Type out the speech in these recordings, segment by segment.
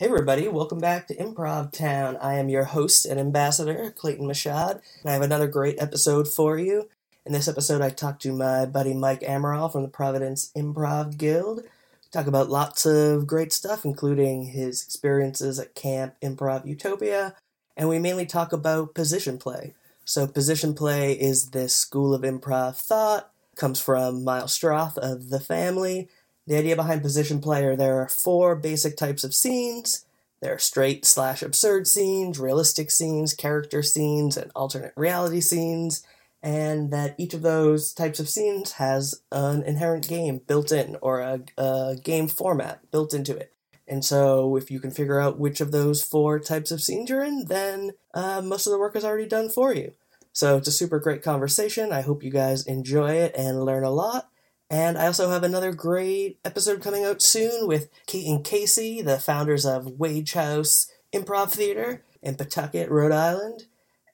Hey everybody, welcome back to Improv Town. I am your host and ambassador, Clayton Mashad, and I have another great episode for you. In this episode, I talked to my buddy Mike Amaral from the Providence Improv Guild. We Talk about lots of great stuff, including his experiences at Camp Improv Utopia, and we mainly talk about position play. So, position play is this school of improv thought, comes from Miles Stroth of The Family. The idea behind position Player there are four basic types of scenes. There are straight slash absurd scenes, realistic scenes, character scenes, and alternate reality scenes and that each of those types of scenes has an inherent game built in or a, a, game format built into it. And so, if you can figure out which of those four types of scenes you're in, then uh, most of the work is already done for you. So, it's a super great conversation. I hope you guys enjoy it and learn a lot. And I also have another great episode coming out soon with Kate and Casey, the founders of Wage House Improv Theater in Pawtucket, Rhode Island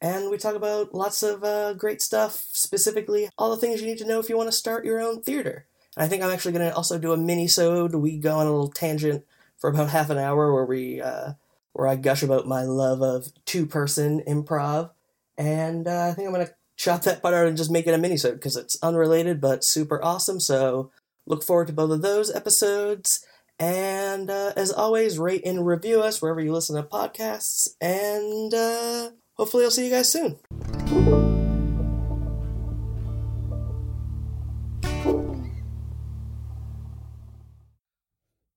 and we talk about lots of uh, great stuff, specifically all the things you need to know if you want to start your own theater. And I think I'm actually going to also do a mini-sode. We go on a little tangent for about half an hour where we uh, where I gush about my love of two-person improv, and uh, I think I'm going to chop that part out and just make it a mini-sode because it's unrelated but super awesome. So look forward to both of those episodes. And uh, as always, rate and review us wherever you listen to podcasts. And uh, hopefully I'll see you guys soon.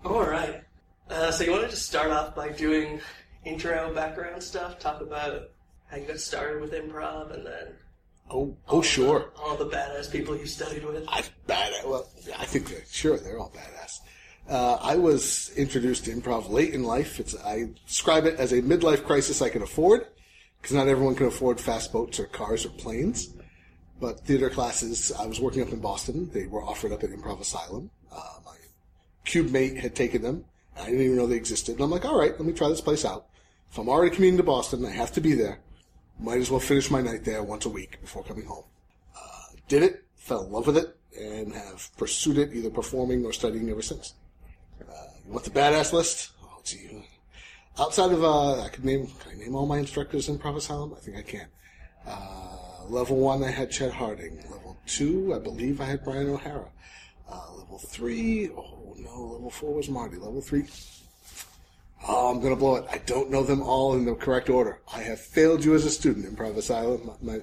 All right. Uh, so you want to just start off by doing intro background stuff, talk about how you got started with improv, and then oh oh sure, all the badass people you studied with. I bad well, I think they're, sure they're all badass. Uh, I was introduced to improv late in life. It's I describe it as a midlife crisis I can afford because not everyone can afford fast boats or cars or planes. But theater classes, I was working up in Boston. They were offered up at Improv Asylum. Uh, my cube mate had taken them. I didn't even know they existed. And I'm like, all right, let me try this place out. If I'm already commuting to Boston, I have to be there. Might as well finish my night there once a week before coming home. Uh, did it, fell in love with it, and have pursued it either performing or studying ever since. Uh, you want the badass list? Oh, gee, outside of uh, I could name can I name all my instructors in Improv Asylum? I think I can. Uh, level one, I had Chet Harding. Level two, I believe I had Brian O'Hara. Uh, level three, oh no, level four was Marty. Level three, oh, I'm gonna blow it. I don't know them all in the correct order. I have failed you as a student, Improv Asylum. My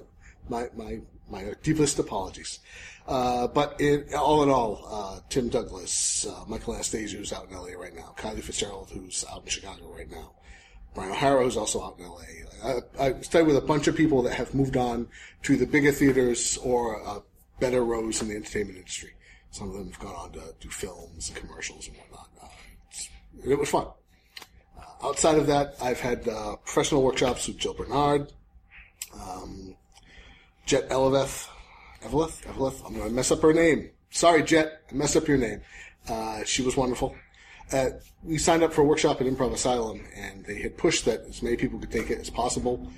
my my my deepest apologies. Uh, but in, all in all, uh, Tim Douglas, uh, Michael Anastasia, who's out in LA right now, Kylie Fitzgerald, who's out in Chicago right now, Brian O'Hara, who's also out in LA. I, I studied with a bunch of people that have moved on to the bigger theaters or better roles in the entertainment industry. Some of them have gone on to do films and commercials and whatnot. Uh, it was fun. Uh, outside of that, I've had professional workshops with Jill Bernard, um, Jet Eleveth, Eveleth, Eveleth. I'm going to mess up her name. Sorry, Jet. I messed up your name. Uh, she was wonderful. Uh, we signed up for a workshop at Improv Asylum, and they had pushed that as many people could take it as possible.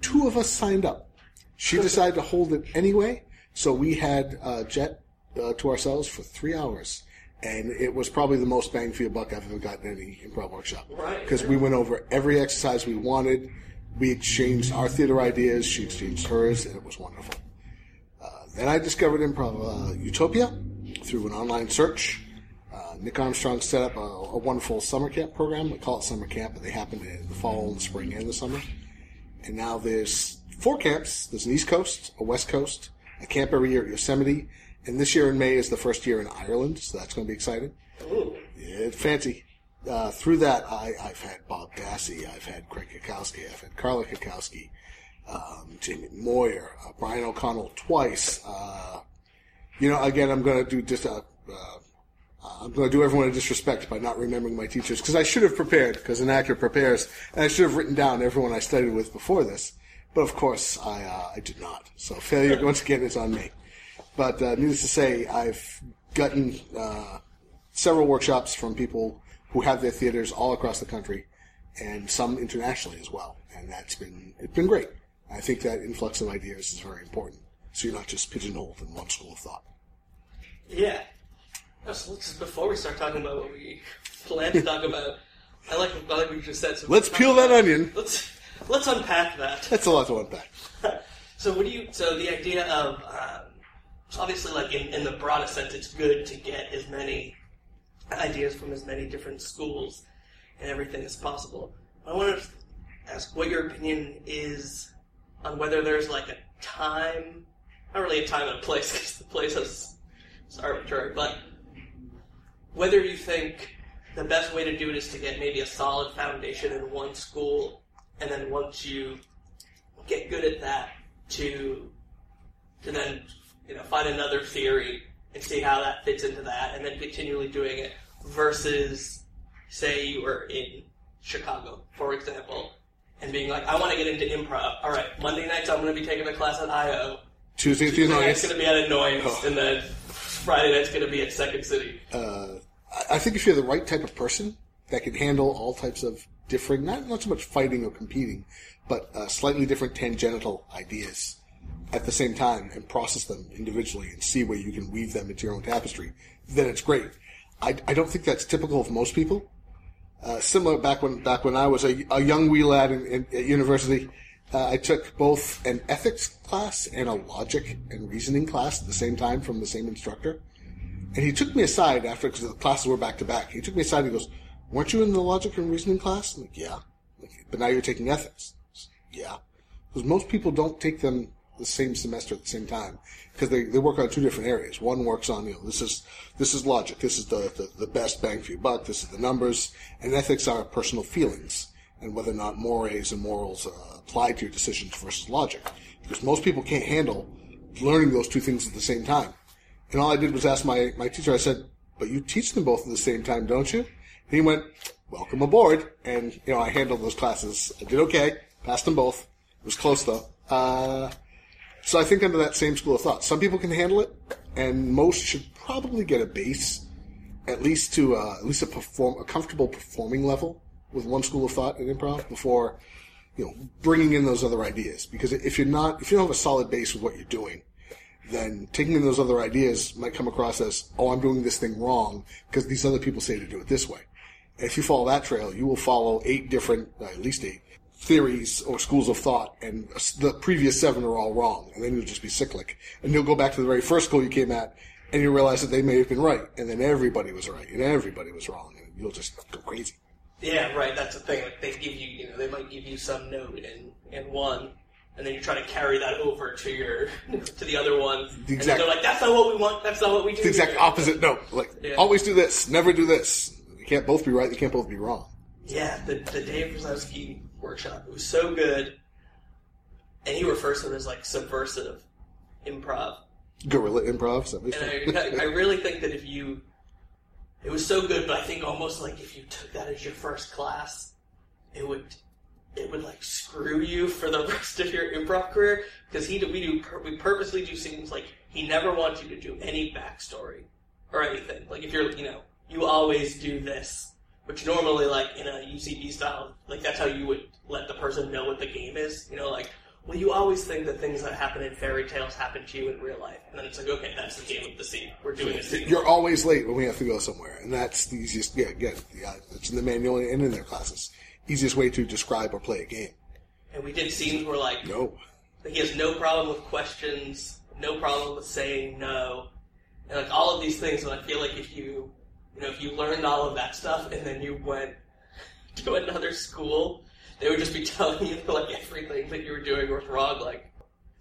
Two of us signed up. She decided to hold it anyway, so we had uh, Jet uh, to ourselves for three hours. And it was probably the most bang for your buck I've ever gotten any improv workshop. Because right. we went over every exercise we wanted. We exchanged our theater ideas. She exchanged hers, and it was wonderful. Then I discovered Improv uh, Utopia through an online search. Uh, Nick Armstrong set up a, a, wonderful summer camp program. We call it summer camp, but they happen in the fall, and the spring, and the summer. And now there's four camps. There's an East Coast, a West Coast, a camp every year at Yosemite, and this year in May is the first year in Ireland, so that's going to be exciting. Ooh. Yeah, fancy. Uh, through that, I, have had Bob Dassie, I've had Craig Cackowski, I've had Carla Cackowski, um, Jamie Moyer, uh, Brian O'Connell twice. Uh, you know, again, I'm going to do just a. Uh, I'm going to do everyone a disrespect by not remembering my teachers because I should have prepared because an actor prepares, and I should have written down everyone I studied with before this. But of course, I uh, I did not. So failure once again is on me. But uh, needless to say, I've gotten uh, several workshops from people who have their theaters all across the country, and some internationally as well, and that's been it's been great. I think that influx of ideas is very important. So you're not just pigeonholed in one school of thought. Yeah. So before we start talking about what we plan to talk about, I like I like what you just said. So Let's peel that onion. Let's let's unpack that. That's a lot to unpack. So what do you? So the idea of um, obviously, like in, in the broadest sense, it's good to get as many ideas from as many different schools and everything as possible. I want to ask what your opinion is on whether there's like a time, not really a time and a place because the place is it's arbitrary, but whether you think the best way to do it is to get maybe a solid foundation in one school, and then once you get good at that, to to then you know find another theory and see how that fits into that, and then continually doing it. Versus, say you were in Chicago, for example, and being like, I want to get into improv. All right, Monday nights I'm going to be taking a class at IO. Tuesday, Tuesday Tuesday night's going to be at Annoyance, Oh. and then Friday night's going to be at Second City. I- I think if you're the right type of person that can handle all types of differing, not, not so much fighting or competing, but uh, slightly different tangential ideas at the same time and process them individually and see where you can weave them into your own tapestry, then it's great. I, I don't think that's typical of most people. Uh, similar back when back when I was a, a young wee lad in, in, at university, uh, I took both an ethics class and a logic and reasoning class at the same time from the same instructor. And he took me aside after, because the classes were back to back. He took me aside and he goes, weren't you in the logic and reasoning class? I'm like, yeah. Like, but now you're taking ethics. Yeah. Because most people don't take them the same semester at the same time because they, they work on two different areas. One works on, you know, this is, this is logic. This is the, the, the best bang for your buck. This is the numbers. And ethics are personal feelings and whether or not mores and morals uh, apply to your decisions versus logic. Because most people can't handle learning those two things at the same time. And all I did was ask my, my teacher, I said, but you teach them both at the same time, don't you? And he went, welcome aboard. And, you know, I handled those classes. I did okay. Passed them both. It was close though. Uh, so I think under that same school of thought, some people can handle it, and most should probably get a base, at least to uh, at least a perform a comfortable performing level with one school of thought in improv before, you know, bringing in those other ideas. Because if you're not, if you don't have a solid base with what you're doing, then taking in those other ideas might come across as, oh, I'm doing this thing wrong because these other people say to do it this way. And if you follow that trail, you will follow eight different, uh, at least eight, theories or schools of thought, and the previous seven are all wrong, and then you'll just be cyclic. And you'll go back to the very first school you came at, and you realize that they may have been right, and then everybody was right, and everybody was wrong, and you'll just go crazy. Yeah, right. That's the thing. Like they give you, you know, they might give you some note in in one, and then you try to carry that over to your to the other one. The and exact- they're like, "That's not what we want. That's not what we do." The exact here." opposite note. Like, Yeah. always do this, never do this. You can't both be right, you can't both be wrong. Yeah, the the Dave Razowsky workshop. It was so good, and he refers to it as like subversive improv. Guerrilla improv, is that what you And I. I really think that if you, it was so good, but I think almost like if you took that as your first class, it would, it would like screw you for the rest of your improv career because he we do we purposely do scenes like he never wants you to do any backstory or anything. Like if you're you know you always do this, which normally like in a UCB style like that's how you would let the person know what the game is. You know like. Well, you always think that things that happen in fairy tales happen to you in real life, and then it's like, okay, that's the game of the scene. We're doing a scene. You're always late when we have to go somewhere, and that's the easiest. Yeah, again, yeah, it's in the manual and in their classes. Easiest way to describe or play a game. And we did scenes where like No, he has no problem with questions, no problem with saying no, and like all of these things. And I feel like if you, you know, if you learned all of that stuff and then you went to another school, they would just be telling you like everything that you were doing was wrong. Like,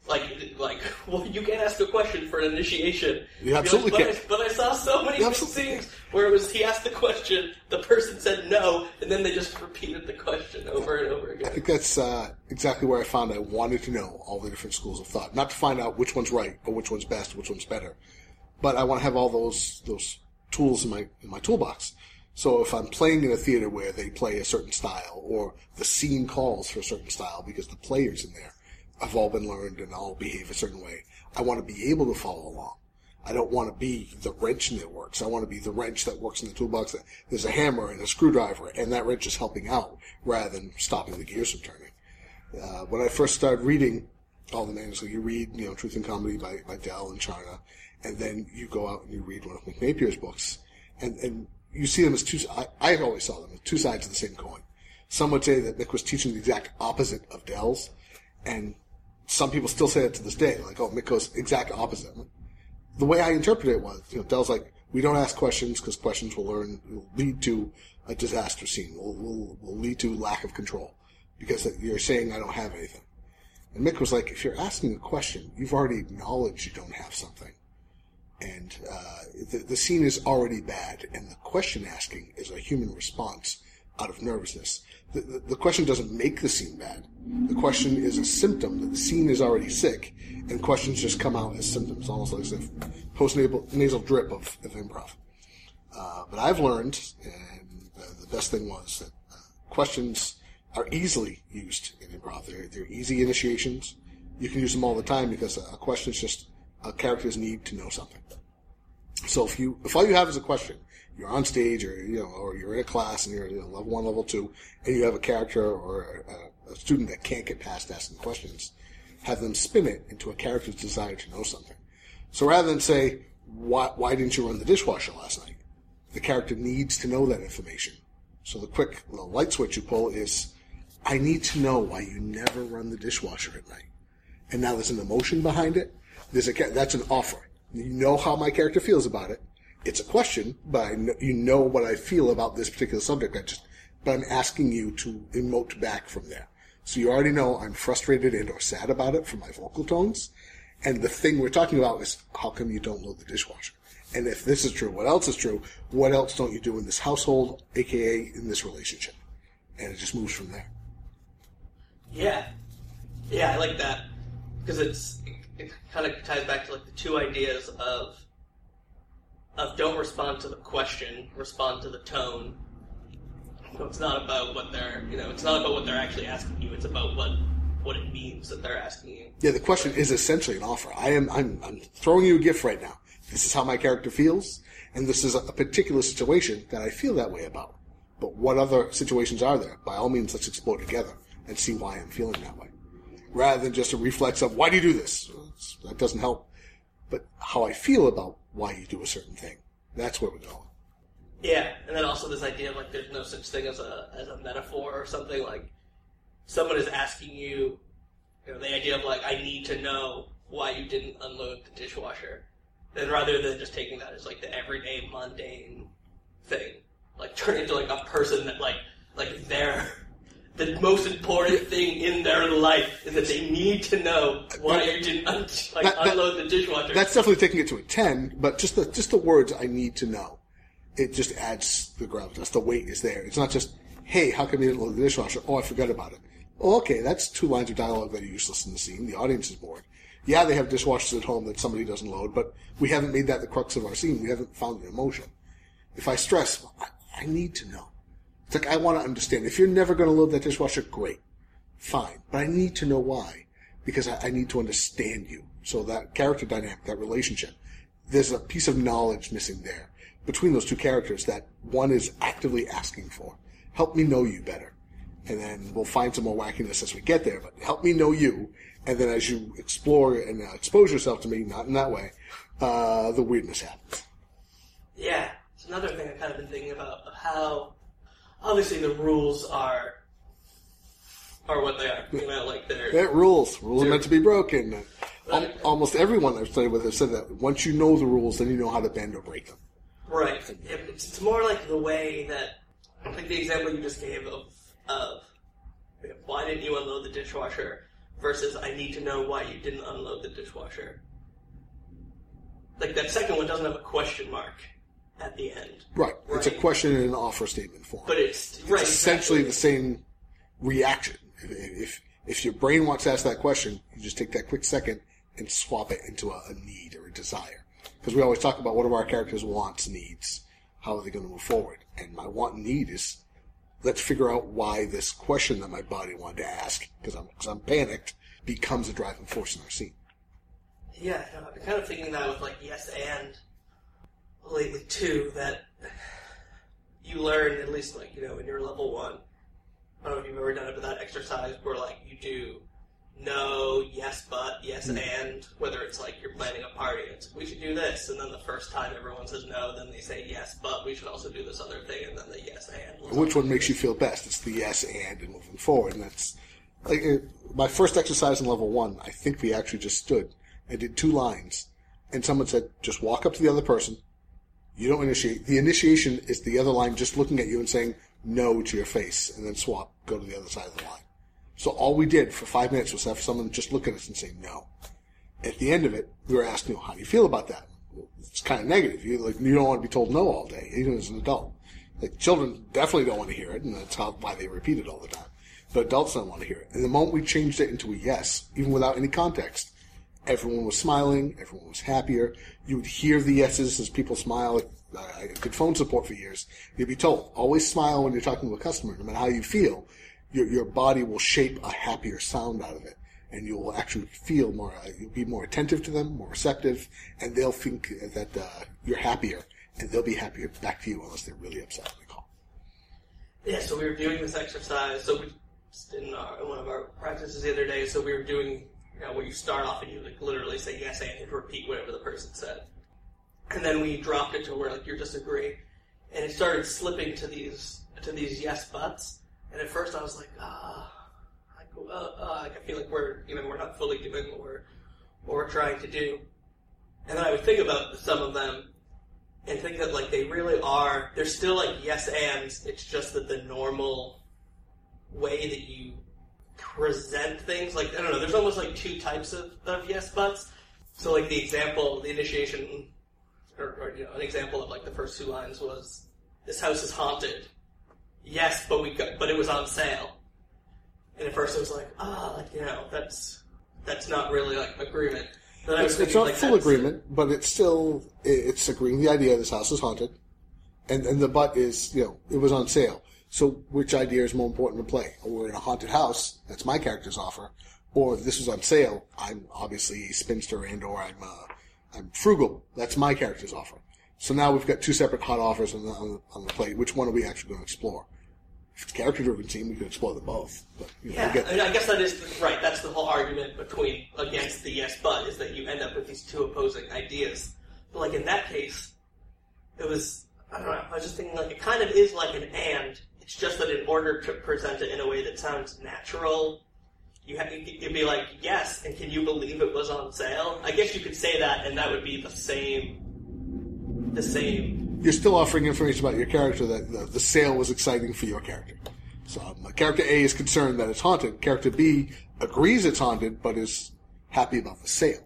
like, like, well, you can't ask a question for an initiation. You absolutely like, but can't. I, but I saw so many scenes where it was he asked the question, the person said no, and then they just repeated the question over and over again. I think that's uh, exactly where I found I wanted to know all the different schools of thought, not to find out which one's right or which one's best, which one's better, but I want to have all those those tools in my in my toolbox. So if I'm playing in a theater where they play a certain style, or the scene calls for a certain style because the players in there have all been learned and all behave a certain way, I want to be able to follow along. I don't want to be the wrench that works. I want to be the wrench that works in the toolbox. That there's a hammer and a screwdriver, and that wrench is helping out rather than stopping the gears from turning. Uh, when I first started reading all the manuals, so you read, you know, Truth and Comedy by, by Del and Charna, and then you go out and you read one of Mick Napier's books, and, and you see them as two. I, I always saw them as two sides of the same coin. Some would say that Mick was teaching the exact opposite of Del's, and some people still say it to this day, like, "Oh, Mick goes exact opposite." The way I interpret it was, you know, Del's like, "We don't ask questions because questions will learn will lead to a disaster scene, will, will will lead to lack of control because you're saying I don't have anything." And Mick was like, "If you're asking a question, you've already acknowledged you don't have something." And uh, the, the scene is already bad, and the question asking is a human response out of nervousness. The, the, the, question doesn't make the scene bad. The question is a symptom that the scene is already sick, and questions just come out as symptoms, almost like a post-nasal drip of, of improv. Uh, but I've learned, and the, the best thing was that uh, questions are easily used in improv. They're, they're easy initiations. You can use them all the time because a question is just a character's need to know something. So if you, if all you have is a question, you're on stage or, you know, or you're in a class and you're you know, level one, level two, and you have a character or a, a student that can't get past asking questions, have them spin it into a character's desire to know something. So rather than say, why, why didn't you run the dishwasher last night? The character needs to know that information. So the quick the light switch you pull is, I need to know why you never run the dishwasher at night. And now there's an emotion behind it. There's a, that's an offer. You know how my character feels about it. It's a question, but know, you know what I feel about this particular subject. I just, but I'm asking you to emote back from there. So you already know I'm frustrated and or sad about it from my vocal tones. And the thing we're talking about is how come you don't load the dishwasher? And if this is true, what else is true? What else don't you do in this household, aka in this relationship? And it just moves from there. Yeah. Yeah, I like that. Because it's it kind of ties back to like the two ideas of of don't respond to the question, respond to the tone. So it's not about what they're you know, it's not about what they're actually asking you. It's about what what it means that they're asking you. Yeah, the question is essentially an offer. I am I'm, I'm throwing you a gift right now. This is how my character feels, and this is a, a particular situation that I feel that way about. But what other situations are there? By all means, let's explore together and see why I'm feeling that way rather than just a reflex of why do you do this? That doesn't help. But how I feel about why you do a certain thing, that's where we're going. Yeah, and then also this idea of like there's no such thing as a as a metaphor or something like someone is asking you, you know, the idea of like I need to know why you didn't unload the dishwasher, then rather than just taking that as like the everyday mundane thing, like turn into like a person that like like they're the most important thing in their life is that they need to know why you didn't un- like that, that, unload the dishwasher. That's definitely taking it to a ten, but just the just the words I need to know, it just adds the gravitas. The weight is there. It's not just hey, how come you didn't load the dishwasher? Oh, I forgot about it. Oh, okay, that's two lines of dialogue that are useless in the scene. The audience is bored. Yeah, they have dishwashers at home that somebody doesn't load, but we haven't made that the crux of our scene. We haven't found an emotion. If I stress, I, I need to know. It's like, I want to understand. If you're never going to load that dishwasher, great. Fine. But I need to know why. Because I, I need to understand you. So that character dynamic, that relationship, there's a piece of knowledge missing there between those two characters that one is actively asking for. Help me know you better. And then we'll find some more wackiness as we get there, but help me know you. And then as you explore and uh, expose yourself to me, not in that way, uh, the weirdness happens. Yeah. It's another thing I've kind of been thinking about of how obviously the rules are are what they are. You know, like they're yeah, rules. Rules are meant to be broken. Right. Almost everyone I've studied with has said that once you know the rules, then you know how to bend or break them. Right. It's more like the way that, like the example you just gave of, of why didn't you unload the dishwasher versus I need to know why you didn't unload the dishwasher. Like that second one doesn't have a question mark at the end. Right. It's a question in an offer statement form. But it's, it's right, essentially the same reaction. If, if, if your brain wants to ask that question, you just take that quick second and swap it into a, a need or a desire. Because we always talk about what are our characters' wants, needs, how are they going to move forward. And my want and need is let's figure out why this question that my body wanted to ask, because I'm, cause I'm panicked, becomes a driving force in our scene. Yeah, I've been kind of thinking that with like yes and lately too that you learn at least like you know in your level one. I don't know if you've ever done it, but that exercise where like you do no, yes, but, yes, mm. and, whether it's like you're planning a party, it's we should do this, and then the first time everyone says no, then they say yes, but we should also do this other thing, and then the yes, and. Which one makes you feel best? It's the yes and and moving forward, and that's like it, my first exercise in level one. I think we actually just stood and did two lines, and someone said, "Just walk up to the other person. You don't initiate. The initiation is the other line just looking at you and saying no to your face, and then swap, go to the other side of the line." So all we did for five minutes was have someone just look at us and say no. At the end of it, we were asked, you how do you feel about that? It's kind of negative. You like you don't want to be told no all day, even as an adult. Like children definitely don't want to hear it, and that's how why they repeat it all the time. But adults don't want to hear it. And the moment we changed it into a yes, even without any context, everyone was smiling, everyone was happier. You would hear the yeses as people smile. I did phone support for years. You'd be told, always smile when you're talking to a customer, no matter how you feel your, your body will shape a happier sound out of it. And you'll actually feel more, uh, you'll be more attentive to them, more receptive, and they'll think that uh, you're happier, and they'll be happier back to you unless they're really upset when they call. Yeah, so we were doing this exercise. So we in, our, in one of our practices the other day. So we were doing you know, where you start off and you like literally say yes and repeat whatever the person said, and then we dropped it to where like you're just and it started slipping to these to these yes buts. And at first I was like, ah, like, uh, uh, like I feel like we're, you know, we're not fully doing what we're, what we're trying to do. And then I would think about some of them and think that like they really are, they're still like yes ands. It's just that the normal way that you present things, like, I don't know, there's almost like two types of, of yes buts. So like the example, the initiation, or, or you know, an example of like the first two lines was, this house is haunted yes, but we got, but it was on sale. And at first it was like, ah, oh, like you know, that's that's not really like agreement. Then it's, it's not like, full agreement, but it's still it's agreeing the idea this house is haunted, and and the but is you know it was on sale. So which idea is more important to play? We're in a haunted house. That's my character's offer, or this was on sale. I'm obviously a spinster and or I'm uh, I'm frugal. That's my character's offer. So now we've got two separate hot offers on the, on the, on the plate. Which one are we actually going to explore? If it's character driven team, we can explore them both. But, you know, yeah, I, mean, I guess that is the, right. That's the whole argument between against the yes but is that you end up with these two opposing ideas. But like in that case, it was I don't know. I was just thinking like it kind of is like an and. It's just that in order to present it in a way that sounds natural, you have you'd be like yes, and can you believe it was on sale? I guess you could say that, and that would be the same the same. You're still offering information about your character that the, the sale was exciting for your character. So um, character A is concerned that it's haunted. Character B agrees it's haunted, but is happy about the sale.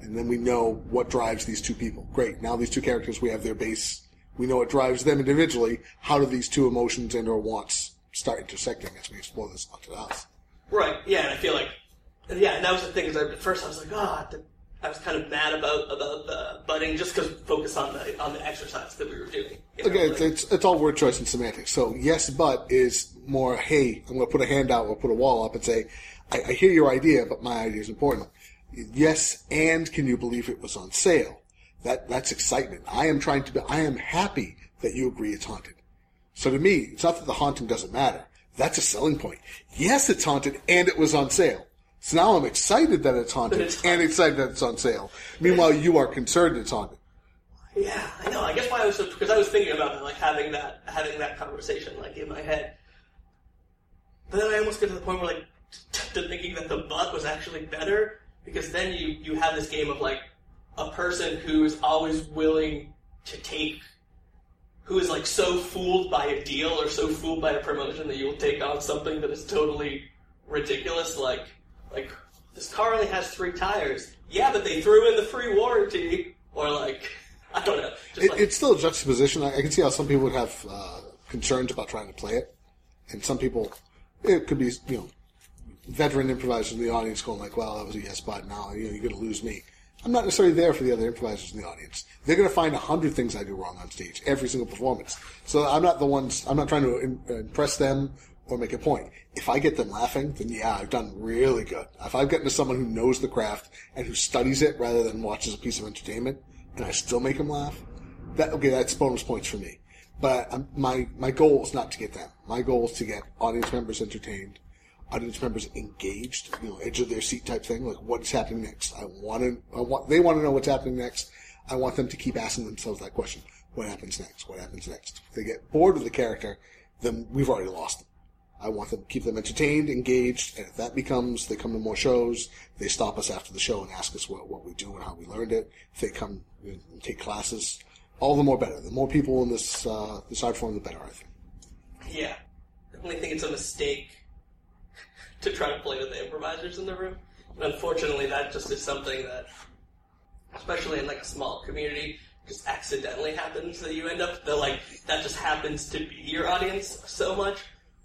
And then we know what drives these two people. Great. Now these two characters, we have their base. We know what drives them individually. How do these two emotions and or wants start intersecting as we explore this haunted house? Right. Yeah. And I feel like, yeah, and that was the thing. Is at first I was like, ah, oh, I was kind of mad about about the butting just because focus on the on the exercise that we were doing. You know, okay, like, it's, it's all word choice and semantics. So yes, but is more. Hey, I'm going to put a hand out or put a wall up and say, I, I hear your idea, but my idea is important. Yes, and can you believe it was on sale? That that's excitement. I am trying to. Be, I am happy that you agree it's haunted. So to me, it's not that the haunting doesn't matter. That's a selling point. Yes, it's haunted, and it was on sale. So now I'm excited that it's haunted, it's and excited that it's on sale. Meanwhile, you are concerned it's haunted. Yeah, I know. I guess why I was so because I was thinking about it, like having that having that conversation like in my head. But then I almost get to the point where like to thinking that the butt was actually better because then you you have this game of like a person who is always willing to take who is like so fooled by a deal or so fooled by a promotion that you will take on something that is totally ridiculous like like, this car only has three tires. Yeah, but they threw in the free warranty. Or like, I don't know. It, like, it's still a juxtaposition. I, I, can see how some people would have uh, concerns about trying to play it, and some people, it could be you know, veteran improvisers in the audience going like, "Well, that was a yes, but now you know you're going to lose me." I'm not necessarily there for the other improvisers in the audience. They're going to find a hundred things I do wrong on stage every single performance. So I'm not the ones. I'm not trying to impress them or make a point. If I get them laughing, then yeah, I've done really good. If I've gotten to someone who knows the craft and who studies it rather than watches a piece of entertainment, and I still make them laugh, that okay, that's bonus points for me. But um, my my goal is not to get them. My goal is to get audience members entertained, audience members engaged, you know, edge of their seat type thing. Like, what's happening next? I want to, I want, they want to know what's happening next. I want them to keep asking themselves that question. What happens next? What happens next? If they get bored with the character, then we've already lost them. I want them keep them entertained, engaged, and if that becomes they come to more shows, they stop us after the show and ask us what, what we do and how we learned it. If they come and take classes, all the more better. The more people in this uh, this art form, the better. I think. Yeah. I definitely think it's a mistake to try to play with the improvisers in the room. And unfortunately, that just is something that, especially in like a small community, just accidentally happens that you end up that like that just happens to be your audience so much.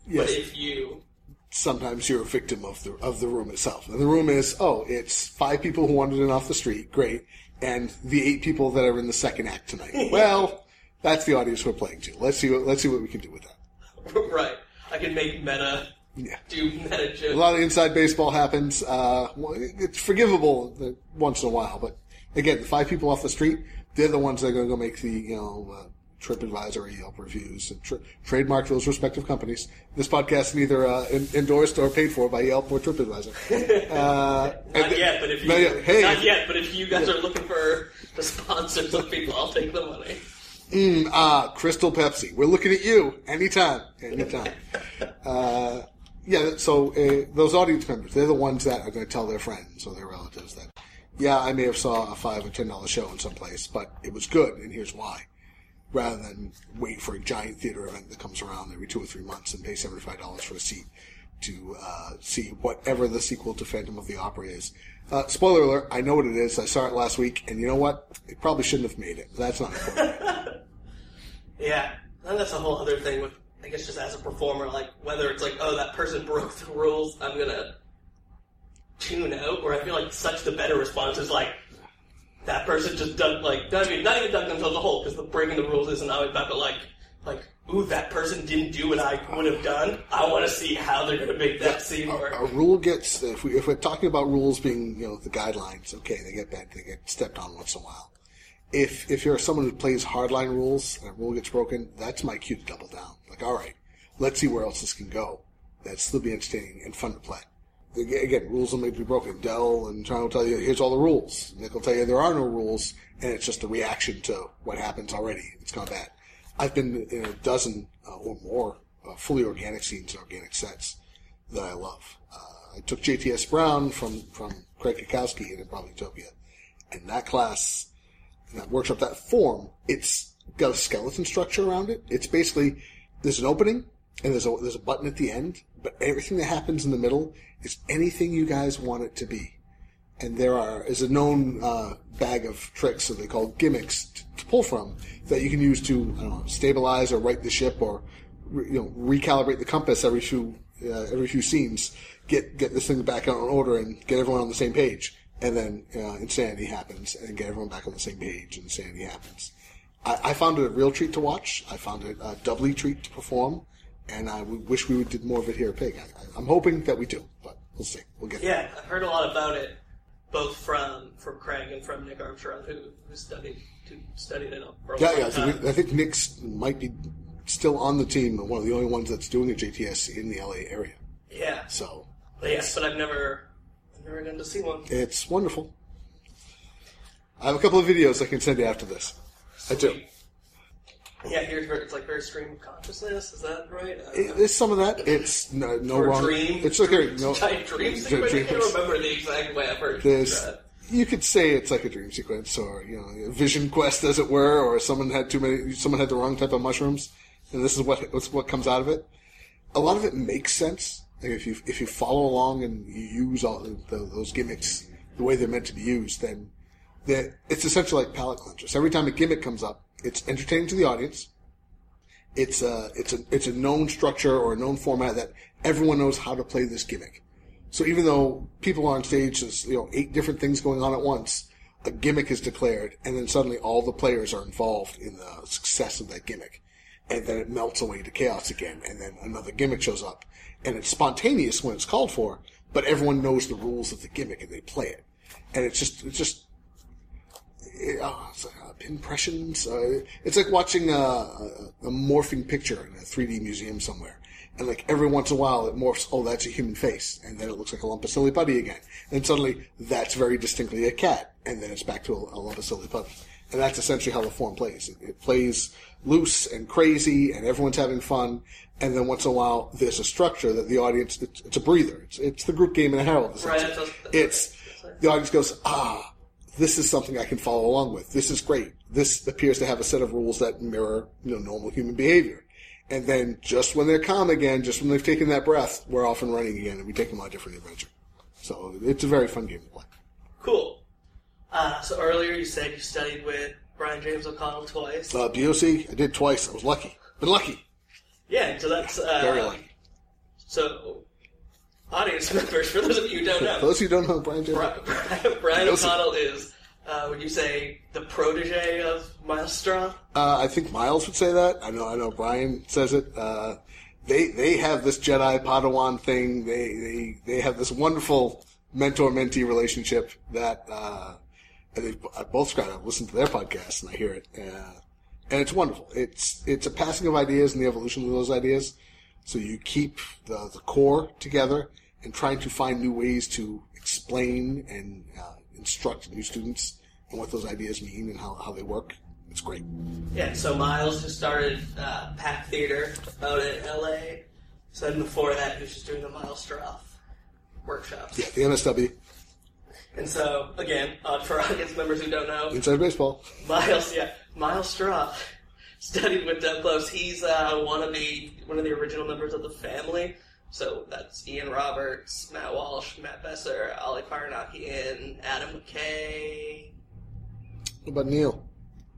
Yes. But if you sometimes you're a victim of the of the room itself. And the room is oh, it's five people who wandered in off the street, great, and the eight people that are in the second act tonight. well, that's the audience we're playing to. Let's see what let's see what we can do with that. right, I can make meta Yeah. do meta A lot of inside baseball happens. Uh, it's forgivable once in a while, but again, the five people off the street, they're the ones that are going to go make the you know uh, TripAdvisor or Yelp reviews and tra- trademark those respective companies. This podcast is neither uh, en- endorsed or paid for by Yelp or TripAdvisor. Uh, Not yet, but if you Not yet. Hey, not yet, but if you guys are looking for the sponsors of people, I'll take the money. Mm, ah, Crystal Pepsi. We're looking at you anytime, anytime. uh, yeah, so uh, those audience members, they're the ones that are going to tell their friends or their relatives that, yeah, I may have saw a five or ten dollar show in some place, but it was good, and here's why. Rather than wait for a giant theater event that comes around every two or three months and pay seventy five dollars for a seat to uh, see whatever the sequel to Phantom of the Opera is. Uh, spoiler alert: I know what it is. I saw it last week, and you know what? It probably shouldn't have made it. That's not important. Yeah, and that's a whole other thing with, I guess, just as a performer, like whether it's like, oh, that person broke the rules, I'm gonna tune out, or I feel like such the better response is like, that person just dug, like, I mean, not even dug themselves a hole, because the breaking the rules isn't always bad, but like, like, ooh, that person didn't do what I would have done. I want to see how they're gonna make that scene a, work. a rule gets if we if we're talking about rules being you know the guidelines, okay, they get bent, they get stepped on once in a while. If if you're someone who plays hardline rules and a rule gets broken, that's my cue to double down. Like, all right, let's see where else this can go. That's still be entertaining and fun to play. Again, rules will maybe be broken. Del and John will tell you, here's all the rules. Mick will tell you there are no rules, and it's just a reaction to what happens already. It's gone bad. I've been in a dozen uh, or more uh, fully organic scenes and organic sets that I love. Uh, I took JTS Brown from, from Craig Cackowski in Improv Utopia. And that class, that workshop, that form, it's got a skeleton structure around it. It's basically, there's an opening and there's a, there's a button at the end, but everything that happens in the middle is anything you guys want it to be. And there are, is a known, uh, bag of tricks that they call gimmicks to, to pull from that you can use to, know, stabilize or right the ship or, re, you know, recalibrate the compass every few, uh, every few scenes, get, get this thing back in order and get everyone on the same page. And then, uh, insanity happens and get everyone back on the same page and insanity happens. I, I found it a real treat to watch. I found it a doubly treat to perform. And I wish we would did more of it here at Pig. I, I'm hoping that we do, but we'll see. We'll get there. Yeah, I've heard a lot about it, both from from Craig and from Nick Armstrong, who, who studied who studied it up. Yeah, yeah. Think, we, I think Nick's might be still on the team, one of the only ones that's doing a JTS in the LA area. yeah, So but yeah, but I've never I've never gone to see one. it's wonderful. I have a couple of videos I can send you after this. I do. Yeah, here's very, it's like very stream of consciousness. Is that right? I It, there's some of that. It's no, uh, no or wrong. dream. It's like a no. giant dream Dream sequence. I can't remember the exact way I've heard. That. you could say it's like a dream sequence, or you know, a vision quest, as it were, or someone had too many, someone had the wrong type of mushrooms, and this is what what comes out of it. A lot of it makes sense like if you if you follow along and you use all the, those gimmicks the way they're meant to be used, then that it's essentially like palate cleansers. Every time a gimmick comes up, it's entertaining to the audience. It's a it's a it's a known structure or a known format that everyone knows how to play this gimmick. So even though people are on stage, there's you know eight different things going on at once, a gimmick is declared, and then suddenly all the players are involved in the success of that gimmick, and then it melts away to chaos again, and then another gimmick shows up, and it's spontaneous when it's called for, but everyone knows the rules of the gimmick and they play it, and it's just it's just it, oh, it's like, uh, impressions. Uh, it's like watching a, a, a morphing picture in a 3D museum somewhere, And like every once in a while, it morphs. Oh, that's a human face, and then it looks like a lump of silly putty again. And suddenly, that's very distinctly a cat, and then it's back to a, a lump of silly putty. And that's essentially how the form plays. It, it plays loose and crazy, and everyone's having fun. And then once in a while, there's a structure that the audience. It's, it's a breather. It's, it's the group game in a Harold. Right, that's- that's- It's the audience goes, ah, this is something I can follow along with. This is great. This appears to have a set of rules that mirror, you know, normal human behavior. And then just when they're calm again, just when they've taken that breath, we're off and running again, and we take them on a different adventure. So it's a very fun game to play. Cool. Uh, so earlier you said you studied with Brian James O'Connell twice. Uh, BOC, I did twice. I was lucky. Been lucky. yeah, so that's uh, Very lucky. So, audience members, for those of you who don't know, those who don't know Brian Brian O'Connell is, uh, would you say, the protege of Miles Stroth? Uh, I think Miles would say that. I know. I know. Brian says it. Uh, they they have this Jedi Padawan thing. They they they have this wonderful mentor mentee relationship that uh, and they I both describe. I've to their podcast and I hear it, uh, and it's wonderful. It's it's a passing of ideas and the evolution of those ideas. So you keep the the core together and trying to find new ways to explain and uh, instruct new students and what those ideas mean and how, how they work. It's great. Yeah, so Miles just started uh, Pack Theater out in LA. So then before that, he was just doing the Miles Stroth workshops. Yeah, the MSW, And so, again, uh, for audience members who don't know, Inside Baseball. Miles, yeah, Miles Stroth studied with Doug Close. He's uh, one of the one of the original members of the family. So that's Ian Roberts, Matt Walsh, Matt Besser, Ali Paranaki, Adam McKay, What about Neil?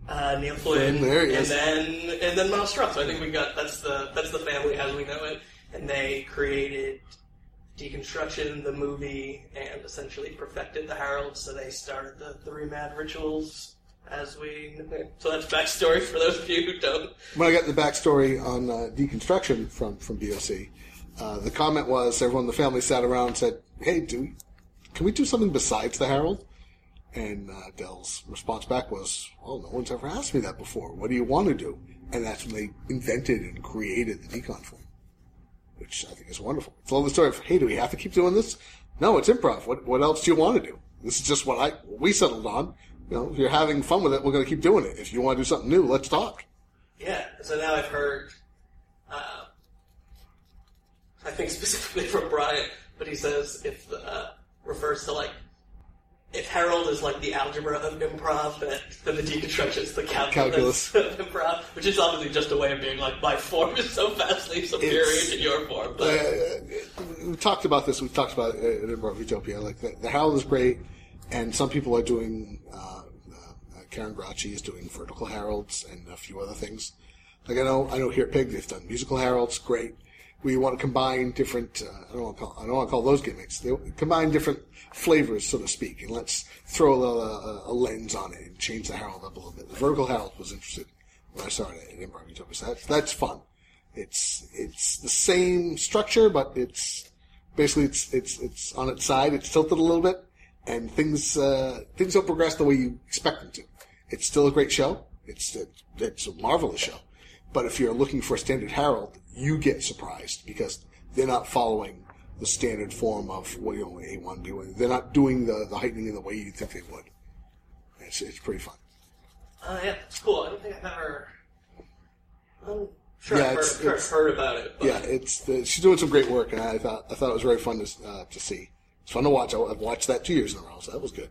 uh, Neil Flynn, There he and is. then and then Miles Stroth. So I think we got that's the that's the family as we know it, and they created Deconstruction, the movie, and essentially perfected the Harold. So they started the three mad rituals. As we, so that's backstory for those of you who don't. When I got the backstory on uh, deconstruction from from BOC, uh, the comment was everyone in the family sat around and said, "Hey, do can we do something besides the Harold?" And uh, Del's response back was, "Well, no one's ever asked me that before. What do you want to do?" And that's when they invented and created the decon form, which I think is wonderful. It's all the story of, "Hey, do we have to keep doing this?" No, it's improv. What what else do you want to do? This is just what I what we settled on. You know, if you're having fun with it, we're going to keep doing it. If you want to do something new, let's talk. Yeah, so now I've heard, uh, I think specifically from Brian, but he says if uh, refers to like if Harold is like the algebra of improv, then, then the deconstruction is the calculus, of improv, which is obviously just a way of being like my form is so vastly superior It's- to your form. But Uh, we talked about this. We've talked about it in Improv Utopia. Like the, the Harold is great, and some people are doing. Uh, uh, Karen Gracci is doing vertical Harolds and a few other things. Like I know, I know here at Pig they've done musical Harolds. Great. We want to combine different. Uh, I don't want to call. I don't want to call those gimmicks. They combine different flavors, so to speak, and let's throw a, a, a lens on it and change the Harold up a little bit. The vertical Harold was interested when I started at Improv Utopia. So that's that's fun. It's it's the same structure, but it's basically it's it's it's on its side. It's tilted a little bit, and things uh, things don't progress the way you expect them to. It's still a great show. It's it's a marvelous show. But if you're looking for a standard Harold, you get surprised because they're not following the standard form of what you know A one B one. They're not doing the, the heightening in the way you think they would. It's it's pretty fun. uh, yeah, it's cool. I don't think I've ever. I'm sure Yeah, I've heard, heard, about it. But Yeah, it's the, she's doing some great work, and I thought I thought it was very fun to uh, to see. It's fun to watch. I, I've watched that two years in a row, so that was good.